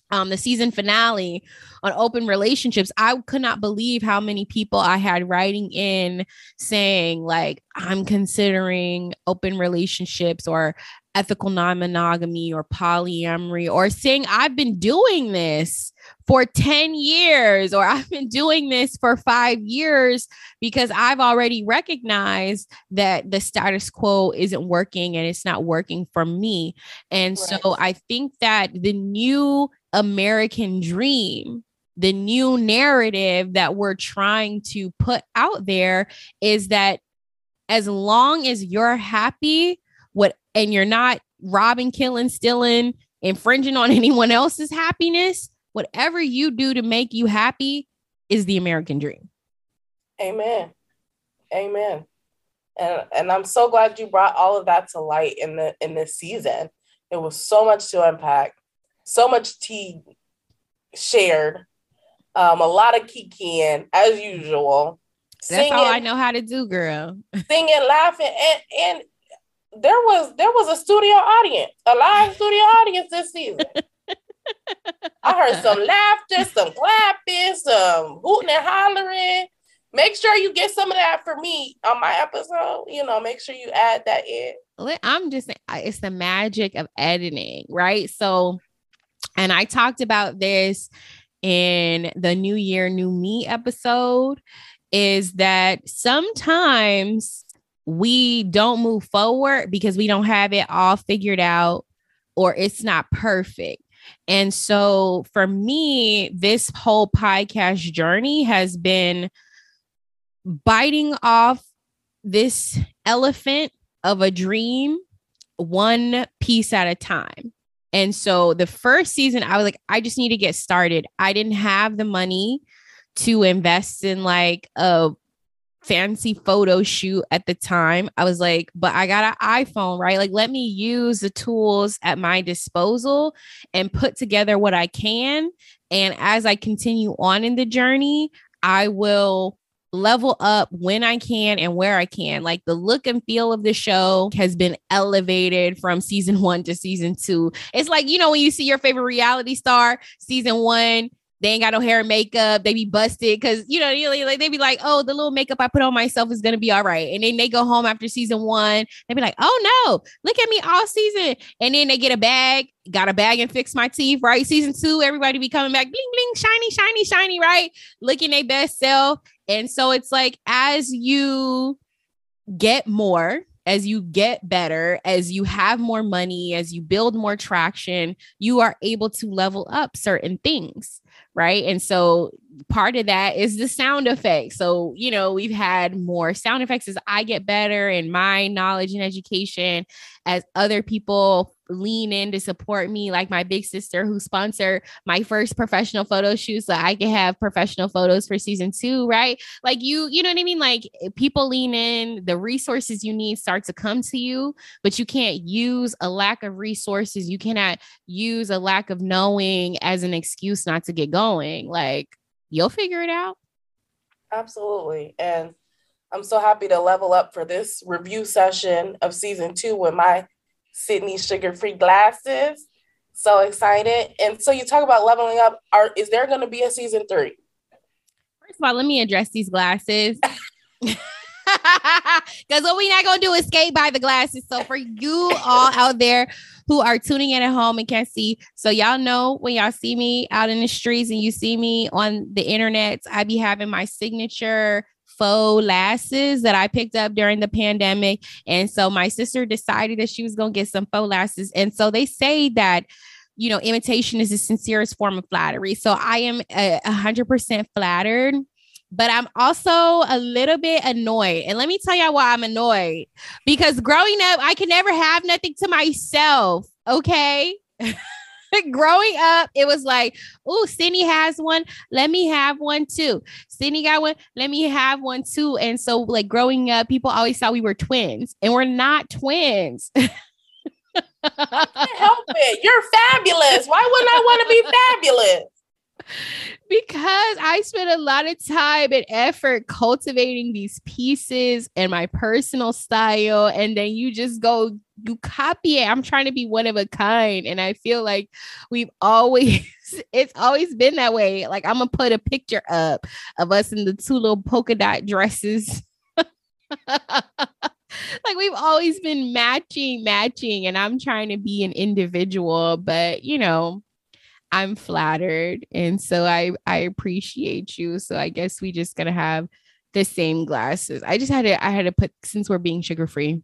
um, the season finale on open relationships, I could not believe how many people I had writing in saying, like, I'm considering open relationships or ethical non monogamy or polyamory, or saying, I've been doing this for 10 years or I've been doing this for five years because I've already recognized that the status quo isn't working and it's not working for me. And right. so I think that the new American dream, the new narrative that we're trying to put out there is that as long as you're happy, what and you're not robbing, killing, stealing, infringing on anyone else's happiness, whatever you do to make you happy is the American dream. Amen. Amen. And and I'm so glad you brought all of that to light in the in this season. It was so much to unpack, so much tea shared, um, a lot of kikiing as usual. That's singing, all I know how to do, girl. singing, laughing, and and there was there was a studio audience, a live studio audience this season. I heard some laughter, some clapping, some hooting and hollering. Make sure you get some of that for me on my episode. You know, make sure you add that in. I'm just it's the magic of editing, right? So, and I talked about this in the New Year, New Me episode is that sometimes we don't move forward because we don't have it all figured out or it's not perfect. And so for me, this whole podcast journey has been biting off this elephant of a dream one piece at a time. And so the first season, I was like, I just need to get started. I didn't have the money to invest in like a fancy photo shoot at the time. I was like, but I got an iPhone, right? Like, let me use the tools at my disposal and put together what I can. And as I continue on in the journey, I will level up when I can and where I can. Like the look and feel of the show has been elevated from season one to season two. It's like, you know, when you see your favorite reality star, season one, they ain't got no hair and makeup. They be busted because you know, like they be like, oh, the little makeup I put on myself is gonna be all right. And then they go home after season one, they be like, oh no, look at me all season. And then they get a bag, got a bag and fix my teeth, right? Season two, everybody be coming back, bling bling, shiny, shiny, shiny, right? Looking their best self. And so it's like as you get more, as you get better, as you have more money, as you build more traction, you are able to level up certain things right? And so part of that is the sound effects. So, you know, we've had more sound effects as I get better in my knowledge and education, as other people lean in to support me, like my big sister who sponsored my first professional photo shoot so I can have professional photos for season two, right? Like you, you know what I mean? Like eh, people lean in, the resources you need start to come to you, but you can't use a lack of resources. You cannot use a lack of knowing as an excuse not to get going. Like you'll figure it out. Absolutely. And I'm so happy to level up for this review session of season two with my Sydney sugar free glasses. So excited. And so you talk about leveling up. Are is there going to be a season three? First of all, let me address these glasses. Because what we're not gonna do is skate by the glasses. So for you all out there who are tuning in at home and can't see, so y'all know when y'all see me out in the streets and you see me on the internet, I be having my signature faux lasses that I picked up during the pandemic. And so my sister decided that she was going to get some faux lasses. And so they say that you know, imitation is the sincerest form of flattery. So I am a hundred percent flattered, but I'm also a little bit annoyed. And let me tell y'all why I'm annoyed. Because growing up, I can never have nothing to myself. Okay. growing up, it was like, oh, Sydney has one. Let me have one too. Sydney got one. Let me have one too. And so, like, growing up, people always thought we were twins, and we're not twins. help it. You're fabulous. Why wouldn't I want to be fabulous? because I spent a lot of time and effort cultivating these pieces and my personal style. And then you just go, you copy it. I'm trying to be one of a kind. And I feel like we've always, it's always been that way. Like I'm to put a picture up of us in the two little polka dot dresses. like we've always been matching, matching, and I'm trying to be an individual, but you know, I'm flattered. And so I I appreciate you. So I guess we just gonna have the same glasses. I just had to I had to put since we're being sugar free.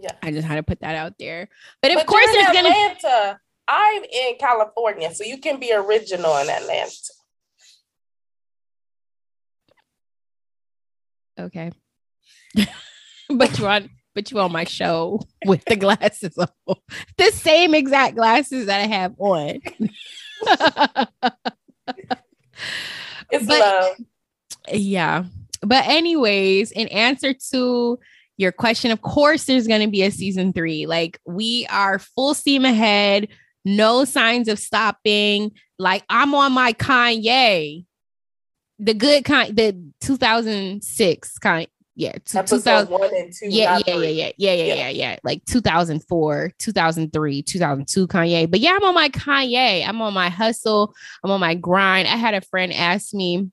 Yeah. I just had to put that out there. But of but course there's gonna Atlanta. I'm in California, so you can be original in Atlanta. Okay. but you're on but you on my show with the glasses on. The same exact glasses that I have on. it's but, love. Yeah. But anyways, in answer to your question, of course there's going to be a season 3. Like we are full steam ahead, no signs of stopping. Like I'm on my Kanye the good kind the 2006 kind yeah, two, 2000, one and two. Yeah, yeah, yeah, yeah, yeah, yeah, yeah, yeah, like 2004, 2003, 2002 Kanye. But yeah, I'm on my Kanye. I'm on my hustle. I'm on my grind. I had a friend ask me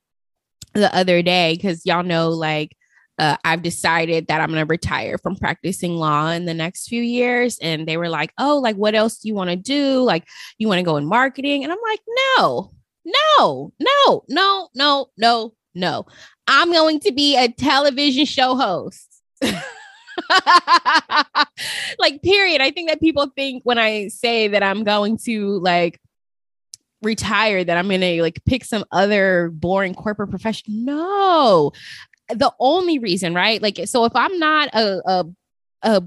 the other day because y'all know, like, uh, I've decided that I'm going to retire from practicing law in the next few years. And they were like, oh, like, what else do you want to do? Like, you want to go in marketing? And I'm like, no, no, no, no, no, no, no. I'm going to be a television show host. like, period. I think that people think when I say that I'm going to like retire, that I'm going to like pick some other boring corporate profession. No. The only reason, right? Like, so if I'm not a, a, a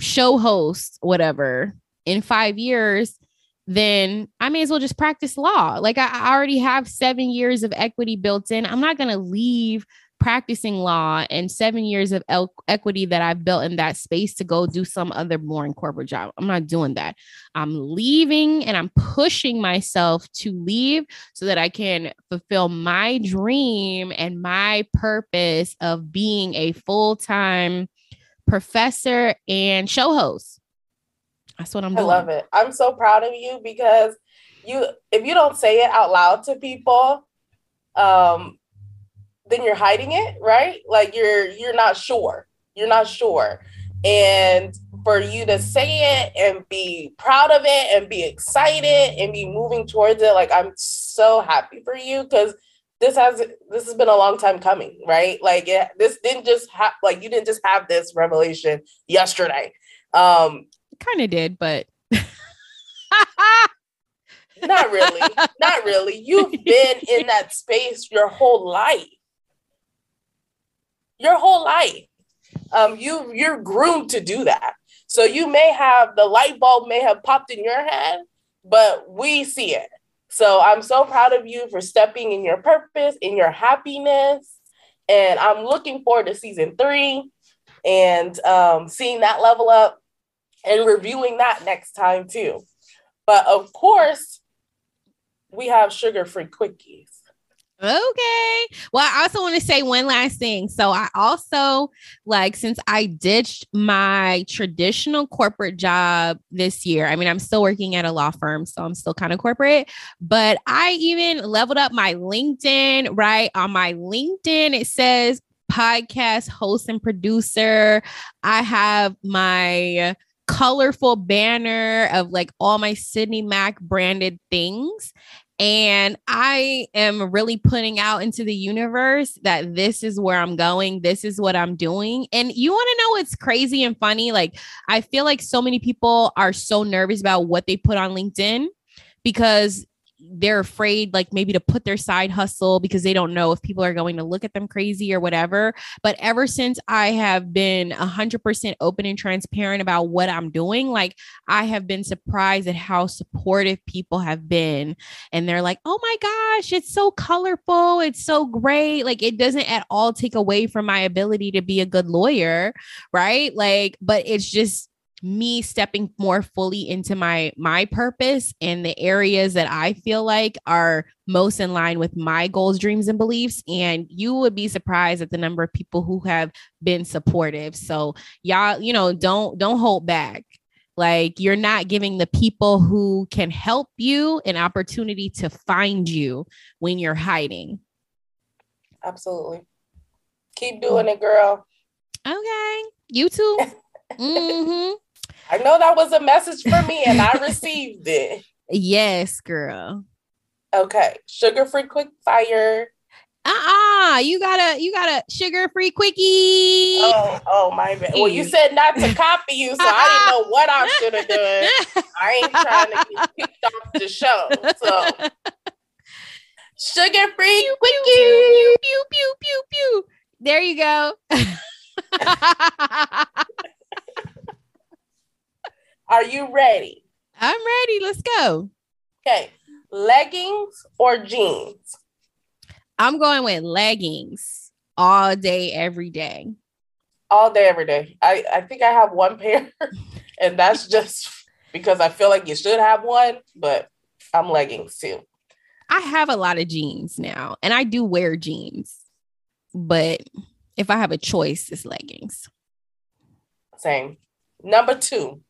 show host, whatever, in five years, then I may as well just practice law. Like I already have seven years of equity built in. I'm not going to leave practicing law and seven years of el- equity that I've built in that space to go do some other boring corporate job. I'm not doing that. I'm leaving and I'm pushing myself to leave so that I can fulfill my dream and my purpose of being a full time professor and show host. That's what I'm doing. I love it. I'm so proud of you because you if you don't say it out loud to people, um, then you're hiding it, right? Like you're you're not sure. You're not sure. And for you to say it and be proud of it and be excited and be moving towards it, like I'm so happy for you because this has this has been a long time coming, right? Like it, this didn't just have like you didn't just have this revelation yesterday. Um, kind of did, but not really. Not really. You've been in that space your whole life. Your whole life. um, you you're groomed to do that. So you may have the light bulb may have popped in your head, but we see it. So I'm so proud of you for stepping in your purpose, in your happiness. And I'm looking forward to season three and um, seeing that level up and reviewing that next time too. But of course, we have sugar free quickies. Okay. Well, I also want to say one last thing. So, I also like since I ditched my traditional corporate job this year. I mean, I'm still working at a law firm, so I'm still kind of corporate, but I even leveled up my LinkedIn, right? On my LinkedIn, it says podcast host and producer. I have my colorful banner of like all my Sydney Mack branded things. And I am really putting out into the universe that this is where I'm going. This is what I'm doing. And you want to know what's crazy and funny? Like, I feel like so many people are so nervous about what they put on LinkedIn because they're afraid like maybe to put their side hustle because they don't know if people are going to look at them crazy or whatever. But ever since i have been 100% open and transparent about what i'm doing like i have been surprised at how supportive people have been. And they're like oh my gosh it's so colorful. It's so great. Like it doesn't at all take away from my ability to be a good lawyer right? Like but it's just me stepping more fully into my my purpose and the areas that I feel like are most in line with my goals, dreams and beliefs and you would be surprised at the number of people who have been supportive. So y'all, you know, don't don't hold back. Like you're not giving the people who can help you an opportunity to find you when you're hiding. Absolutely. Keep doing it, girl. Okay. You too. mm-hmm. I know that was a message for me and I received it. Yes, girl. Okay. Sugar free quick fire. Uh-uh. You gotta you gotta sugar free quickie. Oh, oh my bad. Well, you said not to copy you, so I didn't know what I should have done. I ain't trying to get kicked off the show. So sugar free quickie. Pew, pew, pew, pew, pew. There you go. Are you ready? I'm ready. Let's go. Okay. Leggings or jeans? I'm going with leggings all day, every day. All day, every day. I, I think I have one pair, and that's just because I feel like you should have one, but I'm leggings too. I have a lot of jeans now, and I do wear jeans, but if I have a choice, it's leggings. Same. Number two,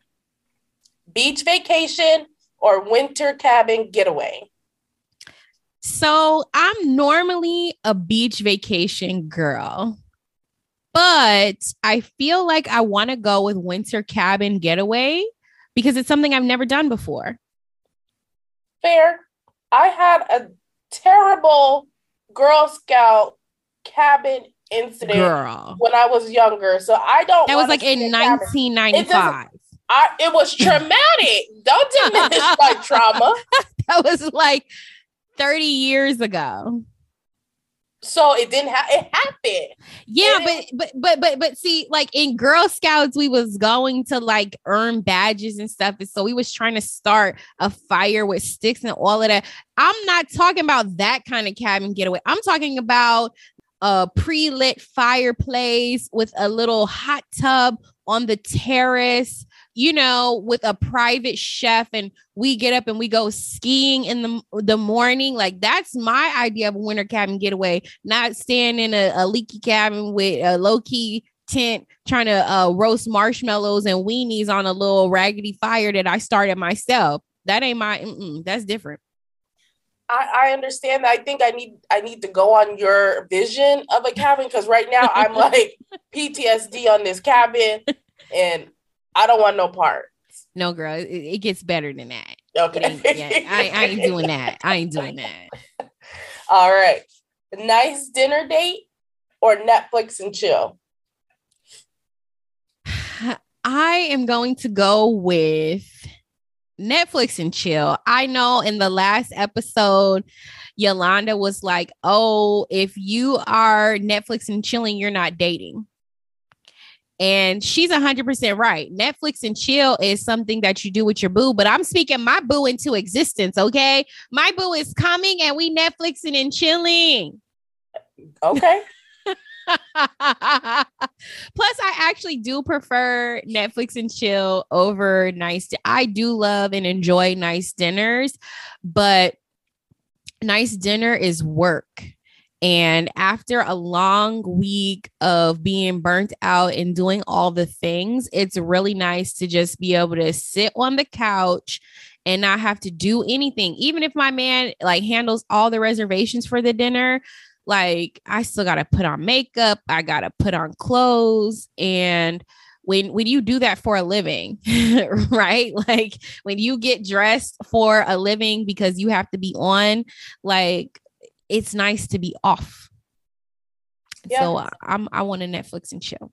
beach vacation or winter cabin getaway? So I'm normally a beach vacation girl, but I feel like I want to go with winter cabin getaway because it's something I've never done before. Fair. I had a terrible Girl Scout cabin incident Girl. when I was younger. So I don't That was like in see a cabin. 1995. I, it was traumatic. Don't diminish my trauma. That was like 30 years ago. So it didn't have it happened. Yeah, And but but but but but see, like in Girl Scouts, we was going to like earn badges and stuff. And so we was trying to start a fire with sticks and all of that. I'm not talking about that kind of cabin getaway. I'm talking about a pre-lit fireplace with a little hot tub on the terrace, you know, with a private chef, and we get up and we go skiing in the the morning. Like that's my idea of a winter cabin getaway. Not staying in a, a leaky cabin with a low key tent trying to uh, roast marshmallows and weenies on a little raggedy fire that I started myself. That ain't my. That's different. I, I understand. I think I need I need to go on your vision of a cabin because right now I'm like PTSD on this cabin and I don't want no part. No, girl, it, it gets better than that. Okay. yeah, I, I ain't doing that. I ain't doing that. All right. Nice dinner date or Netflix and chill? I am going to go with Netflix and chill. I know in the last episode, Yolanda was like, Oh, if you are Netflix and chilling, you're not dating. And she's 100% right. Netflix and chill is something that you do with your boo, but I'm speaking my boo into existence, okay? My boo is coming and we Netflixing and chilling. Okay. Plus, I actually do prefer Netflix and chill over nice. I do love and enjoy nice dinners, but nice dinner is work. And after a long week of being burnt out and doing all the things, it's really nice to just be able to sit on the couch and not have to do anything. Even if my man like handles all the reservations for the dinner, like I still got to put on makeup, I got to put on clothes and when when you do that for a living, right? Like when you get dressed for a living because you have to be on, like it's nice to be off. Yeah. So I'm I want a Netflix and chill.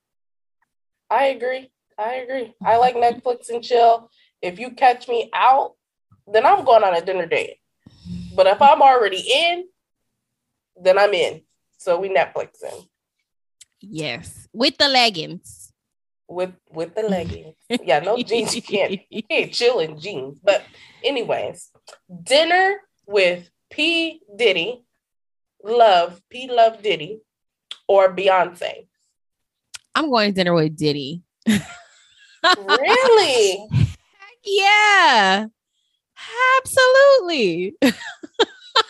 I agree. I agree. I like Netflix and chill. If you catch me out, then I'm going on a dinner date. But if I'm already in, then I'm in. So we Netflixing. Yes, with the leggings. With with the leggings. yeah, no jeans. You can't you can't chill in jeans. But anyways, dinner with P Diddy, Love P Love Diddy, or Beyonce. I'm going to dinner with Diddy. really? yeah. Absolutely.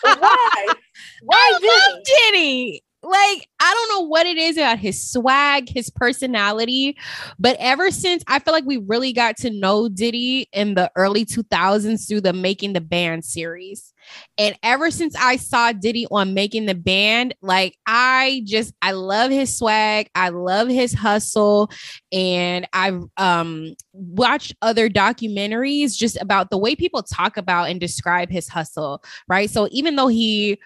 Why? Why I love Diddy? Like, I don't know what it is about his swag, his personality, but ever since I feel like we really got to know Diddy in the early 2000s through the Making the Band series. And ever since I saw Diddy on Making the Band, like I just I love his swag, I love his hustle, and I've um watched other documentaries just about the way people talk about and describe his hustle, right? So even though he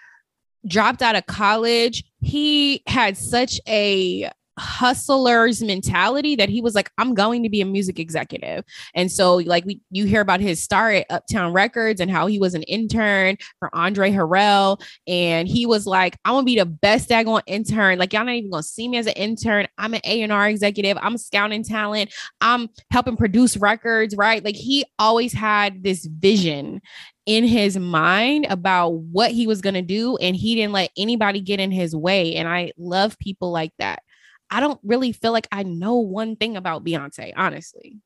dropped out of college, he had such a hustler's mentality that he was like i'm going to be a music executive. And so like we you hear about his start at uptown records and how he was an intern for andre harrell. And he was like i'm gonna be the best daggone intern. Like y'all not even gonna see me as an intern. I'm an a&r executive. I'm scouting talent. I'm helping produce records right? Like he always had this vision in his mind about what he was going to do and he didn't let anybody get in his way and I love people like that. I don't really feel like I know one thing about Beyonce, honestly.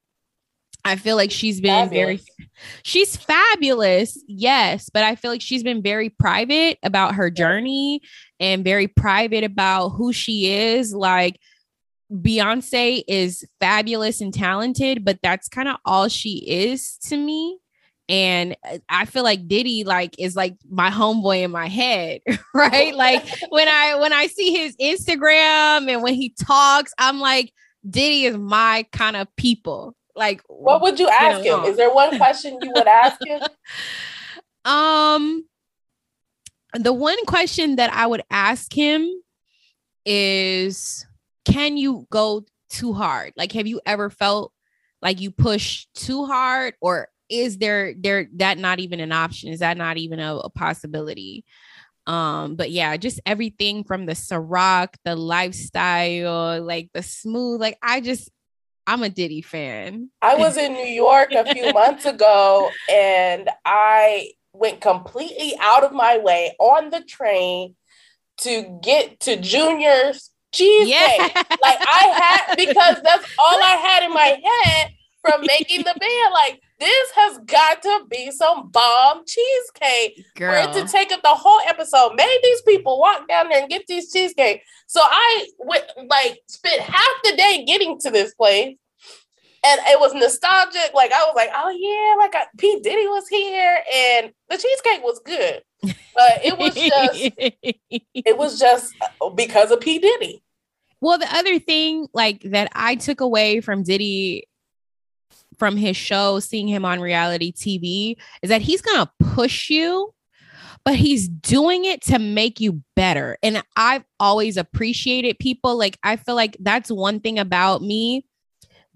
I feel like she's been fabulous. very she's fabulous, yes, but I feel like she's been very private about her journey and very private about who she is. Like Beyonce is fabulous and talented, but that's kind of all she is to me and uh, I feel like Diddy like is like my homeboy in my head, right? like when I when I see his Instagram and when he talks, I'm like Diddy is my kind of people. Like what would you ask you know, him? Is there one question you would ask him? um the one question that I would ask him is can you go too hard? Like have you ever felt like you push too hard or is there there that not even an option? Is that not even a, a possibility? Um, but yeah, just everything from the Ciroc, the lifestyle, like the smooth, like I just I'm a Diddy fan. I was in New York a few months ago and I went completely out of my way on the train to get to Junior's cheesecake. Yeah. Like I had because that's all I had in my head from making the band. Like this has got to be some bomb cheesecake Girl. for it to take up the whole episode. Made these people walk down there and get these cheesecake. So I went like spent half the day getting to this place. And it was nostalgic. Like I was like, oh yeah, like I, P. Diddy was here and the cheesecake was good. But it was just it was just because of P. Diddy. Well, the other thing like that I took away from Diddy from his show, seeing him on reality TV, is that he's going to push you, but he's doing it to make you better. And I've always appreciated people. Like, I feel like that's one thing about me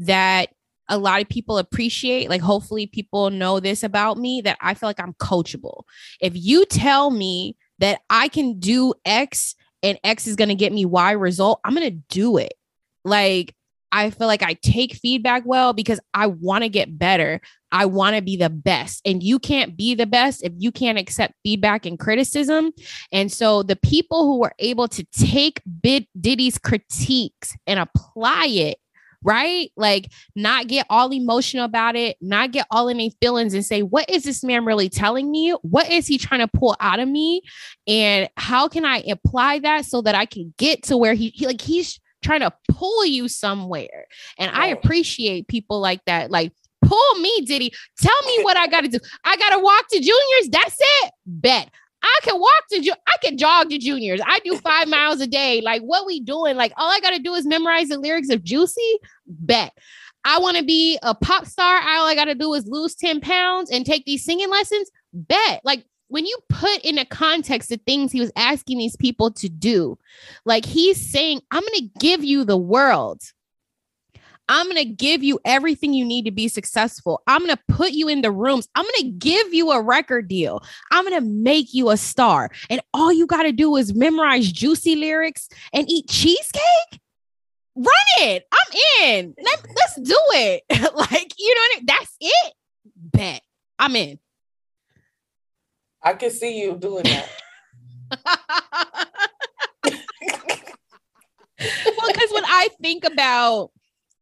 that a lot of people appreciate. Like, hopefully, people know this about me that I feel like I'm coachable. If you tell me that I can do X and X is going to get me Y result, I'm going to do it. Like, I feel like I take feedback well because I want to get better. I want to be the best. And you can't be the best if you can't accept feedback and criticism. And so the people who were able to take Bid Diddy's critiques and apply it right? Like, not get all emotional about it, not get all in their feelings and say, what is this man really telling me? What is he trying to pull out of me? And how can I apply that so that I can get to where he, he like, he's trying to pull you somewhere. And I appreciate people like that. Like, pull me, Diddy. Tell me what I got to do. I got to walk to Junior's. That's it. Bet. I can walk to, ju- I can jog to Junior's. I do five miles a day. Like, what we doing? Like, all I got to do is memorize the lyrics of Juicy. Bet. I want to be a pop star. All I got to do is lose 10 pounds and take these singing lessons. Bet. Like, when you put in a context the things he was asking these people to do, like he's saying, I'm going to give you the world. I'm going to give you everything you need to be successful. I'm going to put you in the rooms. I'm going to give you a record deal. I'm going to make you a star. And all you got to do is memorize juicy lyrics and eat cheesecake. Run it. I'm in. Let, us do it. like, you know what I mean? That's it. Bet. I'm in. I can see you doing that. well, because when I think about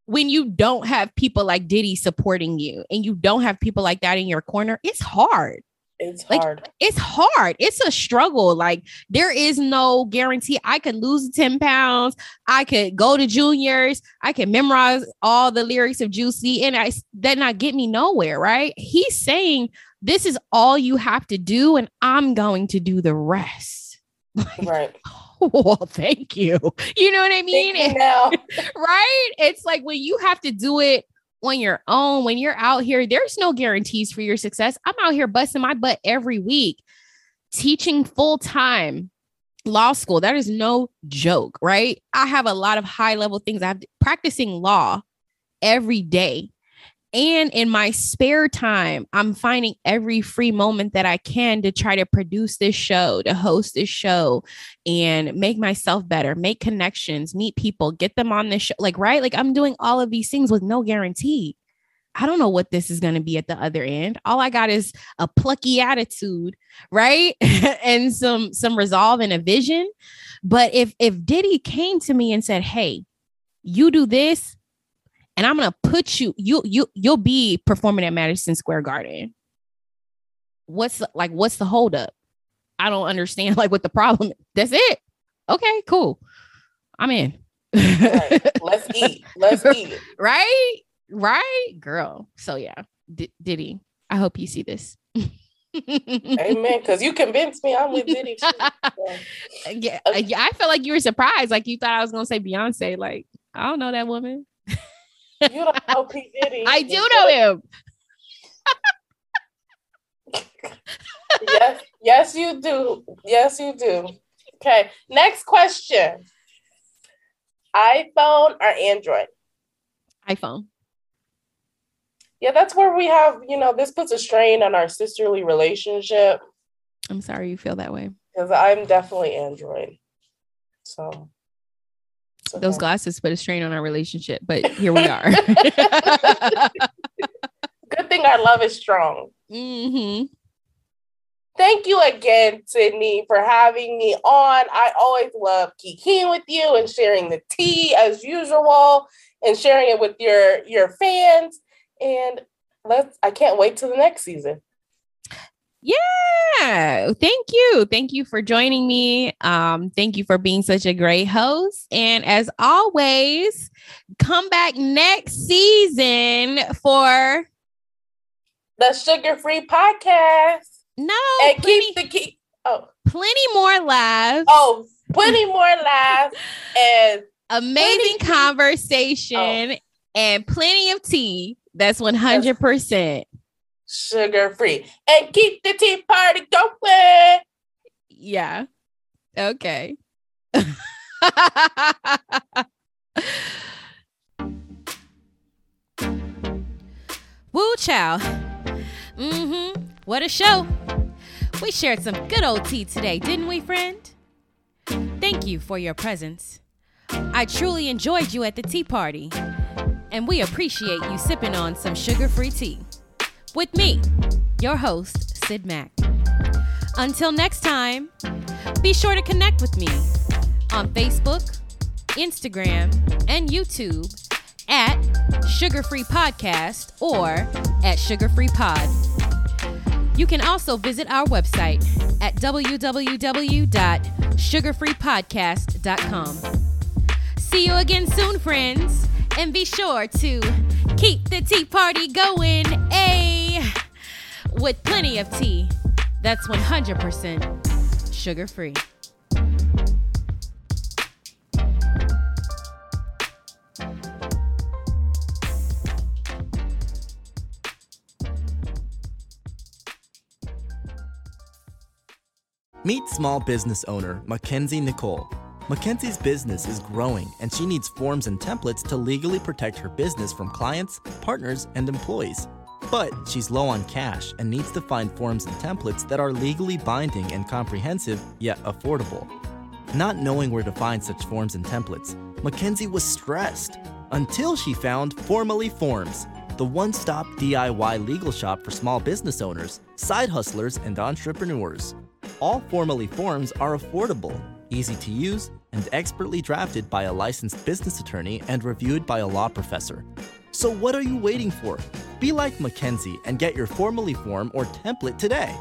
when you don't have people like Diddy supporting you and you don't have people like that in your corner, it's hard. It's like, hard. It's hard. It's a struggle. Like there is no guarantee. I could lose 10 pounds. I could go to Junior's. I can memorize all the lyrics of Juicy and I that not get me nowhere, right? He's saying this is all you have to do, and I'm going to do the rest. right. well, thank you. You know what I mean? right? It's like when you have to do it on your own, when you're out here, there's no guarantees for your success. I'm out here busting my butt every week, teaching full time law school. That is no joke, right? I have a lot of high level things. I'm practicing law every day. And in my spare time, I'm finding every free moment that I can to try to produce this show, to host this show and make myself better, make connections, meet people, get them on this show. Like, right? Like, I'm doing all of these things with no guarantee. I don't know what this is going to be at the other end. All I got is a plucky attitude, right? and some some resolve and a vision. But if if Diddy came to me and said, "Hey, you do this, and I'm gonna put you you you you'll be performing at Madison Square Garden. What's the, like what's the holdup? I don't understand like what the problem. Is. That's it. Okay, cool. I'm in. right. Let's eat. Let's eat. right, right, girl. So yeah, D- Diddy. I hope you see this. Amen. Because you convinced me I'm with Diddy. yeah, uh, yeah, I felt like you were surprised. Like you thought I was gonna say Beyonce. Like I don't know that woman. You don't know P. Diddy. I do know him. yes, yes, you do. Yes, you do. Okay. Next question. iPhone or Android? iPhone. Yeah, that's where we have, you know, this puts a strain on our sisterly relationship. I'm sorry you feel that way. Because I'm definitely Android. So Those glasses put a strain on our relationship, but here we are. Good thing our love is strong. Mm-hmm. Thank you again, Sydney, for having me on. I always love kikiing with you and sharing the tea as usual and sharing it with your your fans. And let's I can't wait till the next season. Yeah. Thank you. Thank you for joining me. Um, thank you for being such a great host. And as always, come back next season for the sugar free podcast. No, and plenty, keep the key. Oh, plenty more laughs. Oh, plenty more laughs and amazing conversation oh. and plenty of tea. That's 100% sugar free and keep the tea party going. Yeah. Okay. Woo chow. Mm-hmm. What a show. We shared some good old tea today, didn't we, friend? Thank you for your presence. I truly enjoyed you at the tea party. and we appreciate you sipping on some sugar free tea. With me, your host, Syd Mack. Until next time, be sure to connect with me on Facebook, Instagram, and YouTube at Sugar Free Podcast or at Sugar Free Pod. You can also visit our website at www.sugarfreepodcast.com. See you again soon, friends, and be sure to keep the tea party going, a with plenty of tea that's 100% sugar free. Meet small business owner Mackenzie Nicole. Mackenzie's business is growing and she needs forms and templates to legally protect her business from clients, partners, and employees. But she's low on cash and needs to find forms and templates that are legally binding and comprehensive, yet affordable. Not knowing where to find such forms and templates, Mackenzie was stressed until she found Formally Forms, the one stop DIY legal shop for small business owners, side hustlers, and entrepreneurs. All Formally Forms are affordable, easy to use, and expertly drafted by a licensed business attorney and reviewed by a law professor. So, what are you waiting for? Be like Mackenzie and get your Formally Form or template today.